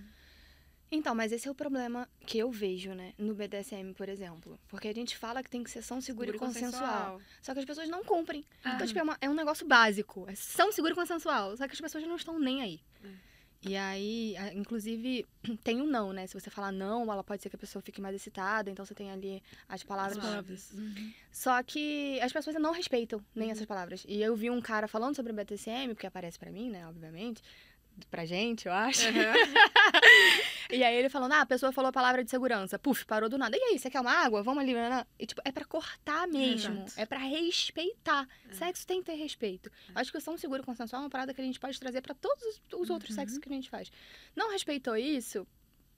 Speaker 2: Então, mas esse é o problema que eu vejo, né, no BDSM, por exemplo. Porque a gente fala que tem que ser são seguro, e consensual. Só que as pessoas não cumprem. Então, tipo, é, uma- é um negócio básico. É são seguro e consensual. Só que as pessoas não estão nem aí. E aí, inclusive, tem o não, né? Se você falar não, ela pode ser que a pessoa fique mais excitada. Então, você tem ali as palavras.
Speaker 1: As palavras.
Speaker 3: Uhum.
Speaker 2: Só que as pessoas não respeitam nem essas palavras. E eu vi um cara falando sobre o BDSM, porque aparece pra mim, né, obviamente. Pra gente, eu acho. E aí ele falando, ah, a pessoa falou a palavra de segurança. Puf, parou do nada. E aí, você quer uma água? Vamos ali, né? E, tipo, é pra cortar mesmo.
Speaker 3: Exato.
Speaker 2: É pra respeitar.
Speaker 1: É.
Speaker 2: Sexo tem que ter respeito. Acho que o som seguro consensual é uma parada que a gente pode trazer pra todos os, os outros
Speaker 3: Uhum.
Speaker 2: sexos que a gente faz. Não respeitou isso,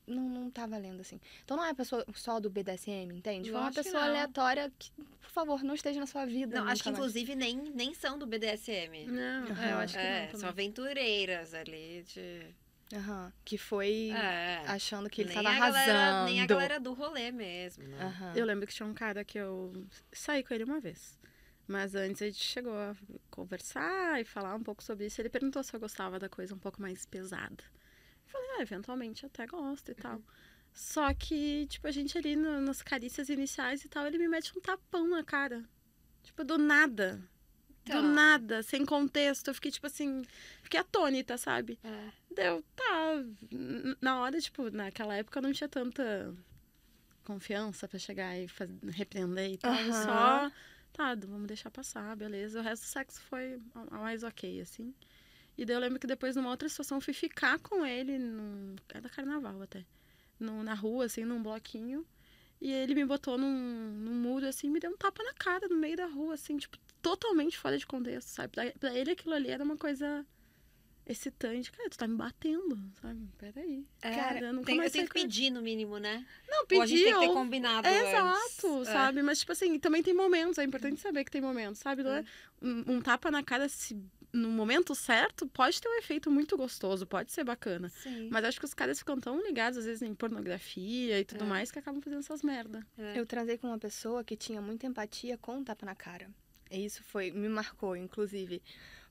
Speaker 2: não, não tá valendo assim. Então não é a pessoa só do BDSM, entende? Foi uma pessoa aleatória que, por favor, não esteja na sua vida.
Speaker 1: Não, acho que
Speaker 2: mais.
Speaker 1: inclusive nem, nem são do BDSM.
Speaker 3: Não,
Speaker 2: Aham.
Speaker 3: é, eu acho que
Speaker 1: é,
Speaker 3: não. também.
Speaker 1: são aventureiras ali de.
Speaker 2: Aham, que foi
Speaker 1: É.
Speaker 2: achando que ele
Speaker 1: nem
Speaker 2: tava
Speaker 1: a galera,
Speaker 2: arrasando.
Speaker 1: Nem a galera do rolê mesmo, né?
Speaker 2: Aham.
Speaker 3: Eu lembro que tinha um cara que eu saí com ele uma vez. Mas antes a gente chegou a conversar e falar um pouco sobre isso. Ele perguntou se eu gostava da coisa um pouco mais pesada. Eu falei, ah, eventualmente até gosto e tal. Só que, tipo, a gente ali no- nas carícias iniciais e tal, ele me mete um tapão na cara. Tipo, do nada.
Speaker 1: Então.
Speaker 3: Do nada, sem contexto. Eu fiquei, tipo assim, fiquei atônita, sabe?
Speaker 1: É.
Speaker 3: Deu, tá. Na hora, tipo, naquela época eu não tinha tanta confiança pra chegar e faz... repreender e tal.
Speaker 2: Aham.
Speaker 3: Só, tá, vamos deixar passar, beleza. O resto do sexo foi mais ok, assim. E daí eu lembro que depois, numa outra situação, eu fui ficar com ele, num... era carnaval até. Na rua, assim, num bloquinho. E ele me botou num, num muro, assim, me deu um tapa na cara, no meio da rua, assim, tipo, totalmente fora de contexto, sabe? Pra, pra ele aquilo ali era uma coisa excitante. Cara, tu tá me batendo, sabe? Peraí.
Speaker 1: É,
Speaker 3: cara, eu nunca
Speaker 1: tem, eu tenho que pedir, no mínimo, né?
Speaker 3: Não,
Speaker 1: Ou a gente tem que ter combinado
Speaker 3: Exato,
Speaker 1: antes. É.
Speaker 3: sabe? Mas, tipo assim, também tem momentos. É importante saber que tem momentos, sabe? Não é um, um tapa na cara, se no momento certo, pode ter um efeito muito gostoso, pode ser bacana.
Speaker 1: Sim.
Speaker 3: Mas acho que os caras ficam tão ligados, às vezes, em pornografia e tudo
Speaker 1: É.
Speaker 3: mais, que acabam fazendo essas merda.
Speaker 1: É.
Speaker 2: Eu transei com uma pessoa que tinha muita empatia com o tapa na cara. E isso foi, me marcou, inclusive.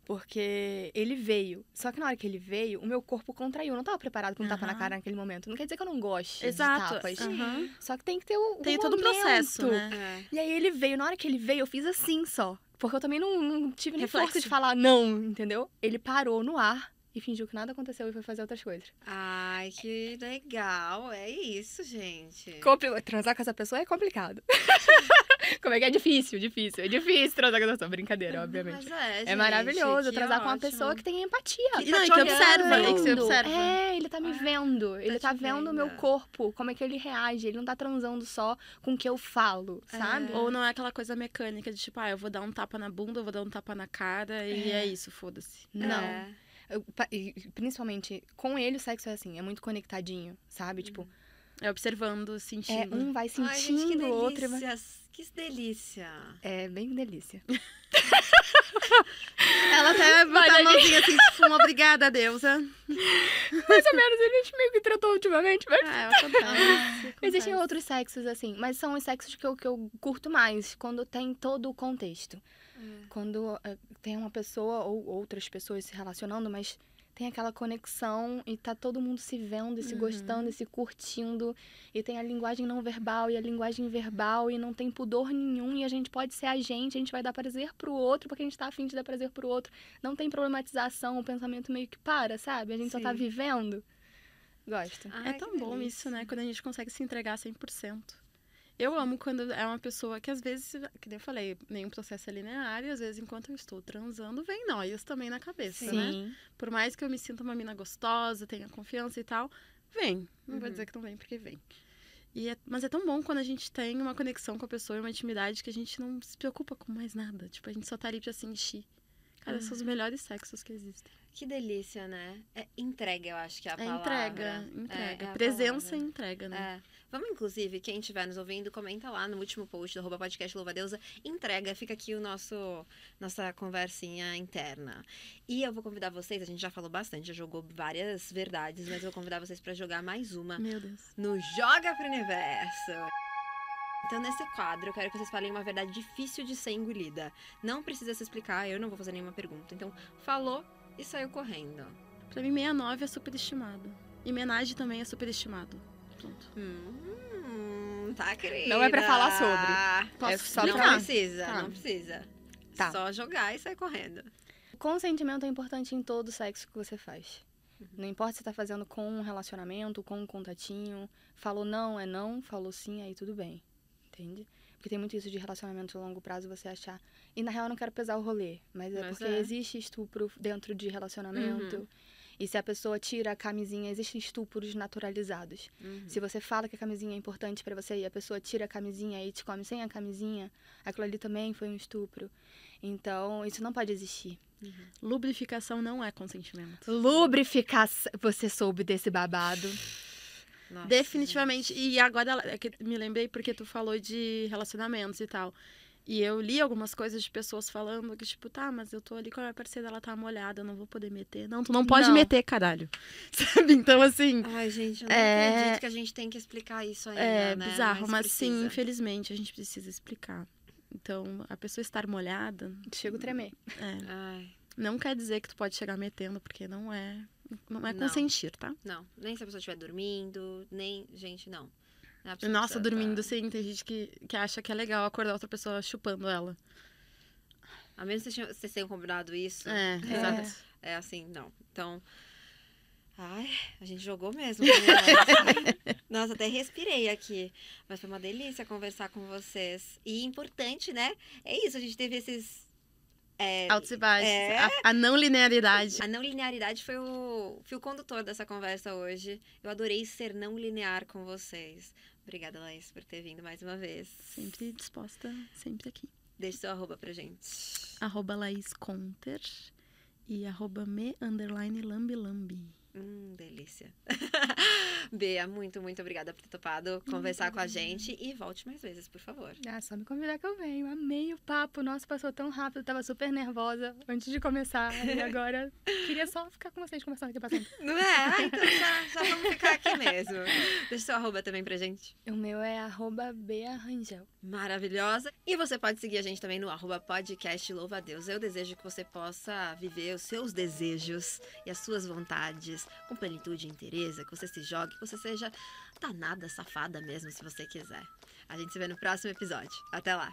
Speaker 2: Porque ele veio. Só que na hora que ele veio, o meu corpo contraiu. Eu não tava preparado pra um tapa na cara naquele momento. Não quer dizer que eu não goste
Speaker 3: Exato.
Speaker 2: de tapas.
Speaker 3: Aham.
Speaker 2: Só que tem que ter o. o
Speaker 3: Tem todo um
Speaker 2: momento.
Speaker 3: processo, né?
Speaker 1: É.
Speaker 2: E aí ele veio. Na hora que ele veio, eu fiz assim só. Porque eu também não, não tive nem
Speaker 3: Reflexo.
Speaker 2: força de falar não, entendeu? Ele parou no ar e fingiu que nada aconteceu e foi fazer outras coisas.
Speaker 1: Ai, que legal. É isso, gente.
Speaker 2: Compli- Transar com essa pessoa é complicado. Como é que é difícil, difícil. É difícil transar com essa pessoa. Brincadeira, obviamente.
Speaker 1: Mas é,
Speaker 2: É
Speaker 1: gente,
Speaker 2: maravilhoso
Speaker 1: que
Speaker 2: transar com uma
Speaker 1: ótimo.
Speaker 2: pessoa que tem empatia.
Speaker 1: Que
Speaker 3: E não,
Speaker 1: tá
Speaker 3: e
Speaker 1: te
Speaker 3: que observa, que você observa.
Speaker 2: É, ele tá me
Speaker 1: Ah,
Speaker 2: vendo. Ele tá vendo o meu corpo, como é que ele reage. Ele não tá transando só com o que eu falo, sabe?
Speaker 1: É.
Speaker 3: Ou não é aquela coisa mecânica de tipo, ah, eu vou dar um tapa na bunda, eu vou dar um tapa na cara e é isso, foda-se.
Speaker 2: Não.
Speaker 1: É.
Speaker 2: Eu- pa- principalmente com ele, o sexo é assim, é muito conectadinho, sabe? Tipo,
Speaker 3: É observando,
Speaker 2: é,
Speaker 3: sentindo.
Speaker 2: um vai
Speaker 1: Ai,
Speaker 2: sentindo
Speaker 1: que
Speaker 2: o outro. vai-.
Speaker 1: Que delícia.
Speaker 2: É bem delícia.
Speaker 3: Ela até botou a mãozinha assim, tipo, uma obrigada, deusa.
Speaker 2: Mais ou menos, a gente meio que tratou ultimamente, mas.
Speaker 3: É, acontece.
Speaker 2: Existem outros sexos, assim, mas são os sexos que eu, que eu curto mais, quando tem todo o contexto. Quando eh, tem uma pessoa ou outras pessoas se relacionando, mas tem aquela conexão e tá todo mundo se vendo e se
Speaker 3: Uhum.
Speaker 2: gostando e se curtindo. E tem a linguagem não verbal e a linguagem verbal e não tem pudor nenhum e a gente pode ser a gente, a gente vai dar prazer pro outro porque a gente tá afim de dar prazer pro outro. Não tem problematização, o pensamento meio que para, sabe? A gente só tá
Speaker 1: Sim.
Speaker 2: vivendo. Gosto.
Speaker 3: É
Speaker 1: Ai,
Speaker 3: tão
Speaker 1: que
Speaker 3: bom
Speaker 1: delícia.
Speaker 3: isso, né? Quando a gente consegue se entregar 100%. Eu amo quando é uma pessoa que às vezes, que nem eu falei, nenhum processo é linear e às vezes enquanto eu estou transando, vem noias também na cabeça, né? Por mais que eu me sinta uma mina gostosa, tenha confiança e tal, vem. Não vou
Speaker 1: Uhum.
Speaker 3: dizer que não vem, porque vem. É- mas é tão bom quando a gente tem uma conexão com a pessoa e uma intimidade que a gente não se preocupa com mais nada. Tipo, a gente só tá ali pra se encher. Cara, são os melhores sexos que existem.
Speaker 1: Que delícia, né? É entrega, eu acho que é a
Speaker 3: É
Speaker 1: palavra.
Speaker 3: entrega, entrega.
Speaker 1: É, é
Speaker 3: Presença e entrega, né?
Speaker 1: É. Vamos, inclusive, quem estiver nos ouvindo, comenta lá no último post do arroba podcast Louva Deusa. Entrega, fica aqui o nosso nossa conversinha interna. E eu vou convidar vocês, a gente já falou bastante, já jogou várias verdades, mas eu vou convidar vocês para jogar mais uma
Speaker 3: Meu Deus.
Speaker 1: no Joga pro Universo. Então, nesse quadro, eu quero que vocês falem uma verdade difícil de ser engolida. Não precisa se explicar, eu não vou fazer nenhuma pergunta. Então, falou e saiu correndo.
Speaker 3: Pra mim, 69 é superestimado. E homenagem também é superestimado. Pronto.
Speaker 1: Hum, tá, querida.
Speaker 2: Não é pra falar sobre.
Speaker 3: Posso
Speaker 2: É só
Speaker 1: Não precisa,
Speaker 3: Tá.
Speaker 1: não precisa.
Speaker 2: Tá.
Speaker 1: Só jogar e sair correndo.
Speaker 2: Consentimento é importante em todo sexo que você faz. Não importa se tá fazendo com um relacionamento, com um contatinho. Falou não, é não. Falou sim, aí tudo bem. Entende? Porque tem muito isso de relacionamento a longo prazo, você achar... E na real eu não quero pesar o rolê. Mas é
Speaker 1: Mas
Speaker 2: porque
Speaker 1: é.
Speaker 2: existe estupro dentro de relacionamento.
Speaker 1: Uhum.
Speaker 2: E se a pessoa tira a camisinha, existem estupros naturalizados.
Speaker 1: Uhum.
Speaker 2: Se você fala que a camisinha é importante pra você e a pessoa tira a camisinha e te come sem a camisinha, aquilo ali também foi um estupro. Então, isso não pode existir.
Speaker 3: Lubrificação não é consentimento.
Speaker 2: Lubrificação. Você soube desse babado.
Speaker 1: Nossa,
Speaker 3: Definitivamente. E agora é que me lembrei porque tu falou de relacionamentos e tal. E eu li algumas coisas de pessoas falando que, tipo, tá, mas eu tô ali com a minha parceira, ela tá molhada, eu não vou poder meter. Não, tu não pode
Speaker 2: Não.
Speaker 3: meter, caralho. Sabe? Então, assim.
Speaker 1: Ai, gente, eu não
Speaker 3: É-
Speaker 1: acredito que a gente tem que explicar isso ainda,
Speaker 3: É
Speaker 1: né?
Speaker 3: bizarro, mas, sim,
Speaker 1: precisa.
Speaker 3: infelizmente, a gente precisa explicar. Então, a pessoa estar molhada
Speaker 2: Chego a tremer.
Speaker 3: é,
Speaker 1: Ai,
Speaker 3: não quer dizer que tu pode chegar metendo, porque não é. Não é
Speaker 1: Não.
Speaker 3: consentir, tá?
Speaker 1: não. Nem se a pessoa estiver dormindo, nem... Gente, não. É
Speaker 3: Nossa, dormindo, sim, tem gente que, que acha que é legal acordar outra pessoa chupando ela.
Speaker 1: A menos que vocês tenham- vocês tenham combinado isso.
Speaker 3: É, exato.
Speaker 1: É assim, não. Então. Ai, a gente jogou mesmo. né? Nossa, até respirei aqui. Mas foi uma delícia conversar com vocês. E importante, né? É isso, a gente teve esses. é,
Speaker 3: Altos e baixos.
Speaker 1: É.
Speaker 3: A, a não linearidade.
Speaker 1: a não linearidade foi o fio condutor dessa conversa hoje. Eu adorei ser não linear com vocês. Obrigada, Laís, por ter vindo mais uma vez.
Speaker 3: Sempre disposta, sempre aqui.
Speaker 1: Deixe seu arroba pra gente.
Speaker 3: Arroba Laís Conter. e arroba me underline lambi lambi.
Speaker 1: Hum, delícia. Bea, muito, muito obrigada por ter topado conversar com a gente e volte mais vezes, por favor.
Speaker 2: Ah, só me convidar que eu venho. Amei o papo. Nossa, passou tão rápido. Eu tava super nervosa antes de começar. E agora queria só ficar com vocês conversando aqui pra sempre.
Speaker 1: Não é? Ah, então já, já vamos ficar aqui mesmo. Deixa seu arroba também pra gente.
Speaker 2: O meu é arroba Bea Rangel.
Speaker 1: Maravilhosa. E você pode seguir a gente também no arroba podcast Louva a Deus. Eu desejo que você possa viver os seus desejos e as suas vontades com plenitude e interesse, que você se jogue, que você seja danada, safada mesmo, se você quiser. A gente se vê no próximo episódio. Até lá!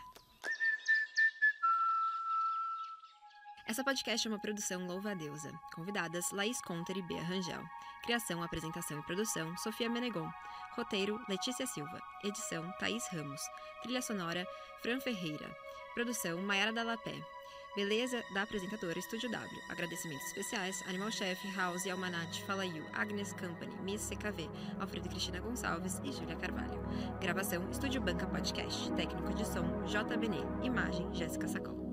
Speaker 1: Essa podcast é uma produção Louva a Deusa. Convidadas Laís Conter e Bea Rangel. Criação, apresentação e produção Sofia Menegon. Roteiro Letícia Silva. Edição Thaís Ramos. Trilha sonora Fran Ferreira. Produção Maiara Dalapé. Beleza da apresentadora Estúdio W. Agradecimentos especiais Animal Chef, House, Almanat, You, Agnes Company, Miss CKV, Alfredo Cristina Gonçalves e Júlia Carvalho. Gravação Estúdio Banca Podcast. Técnico de som JBN. Imagem Jéssica Sacol.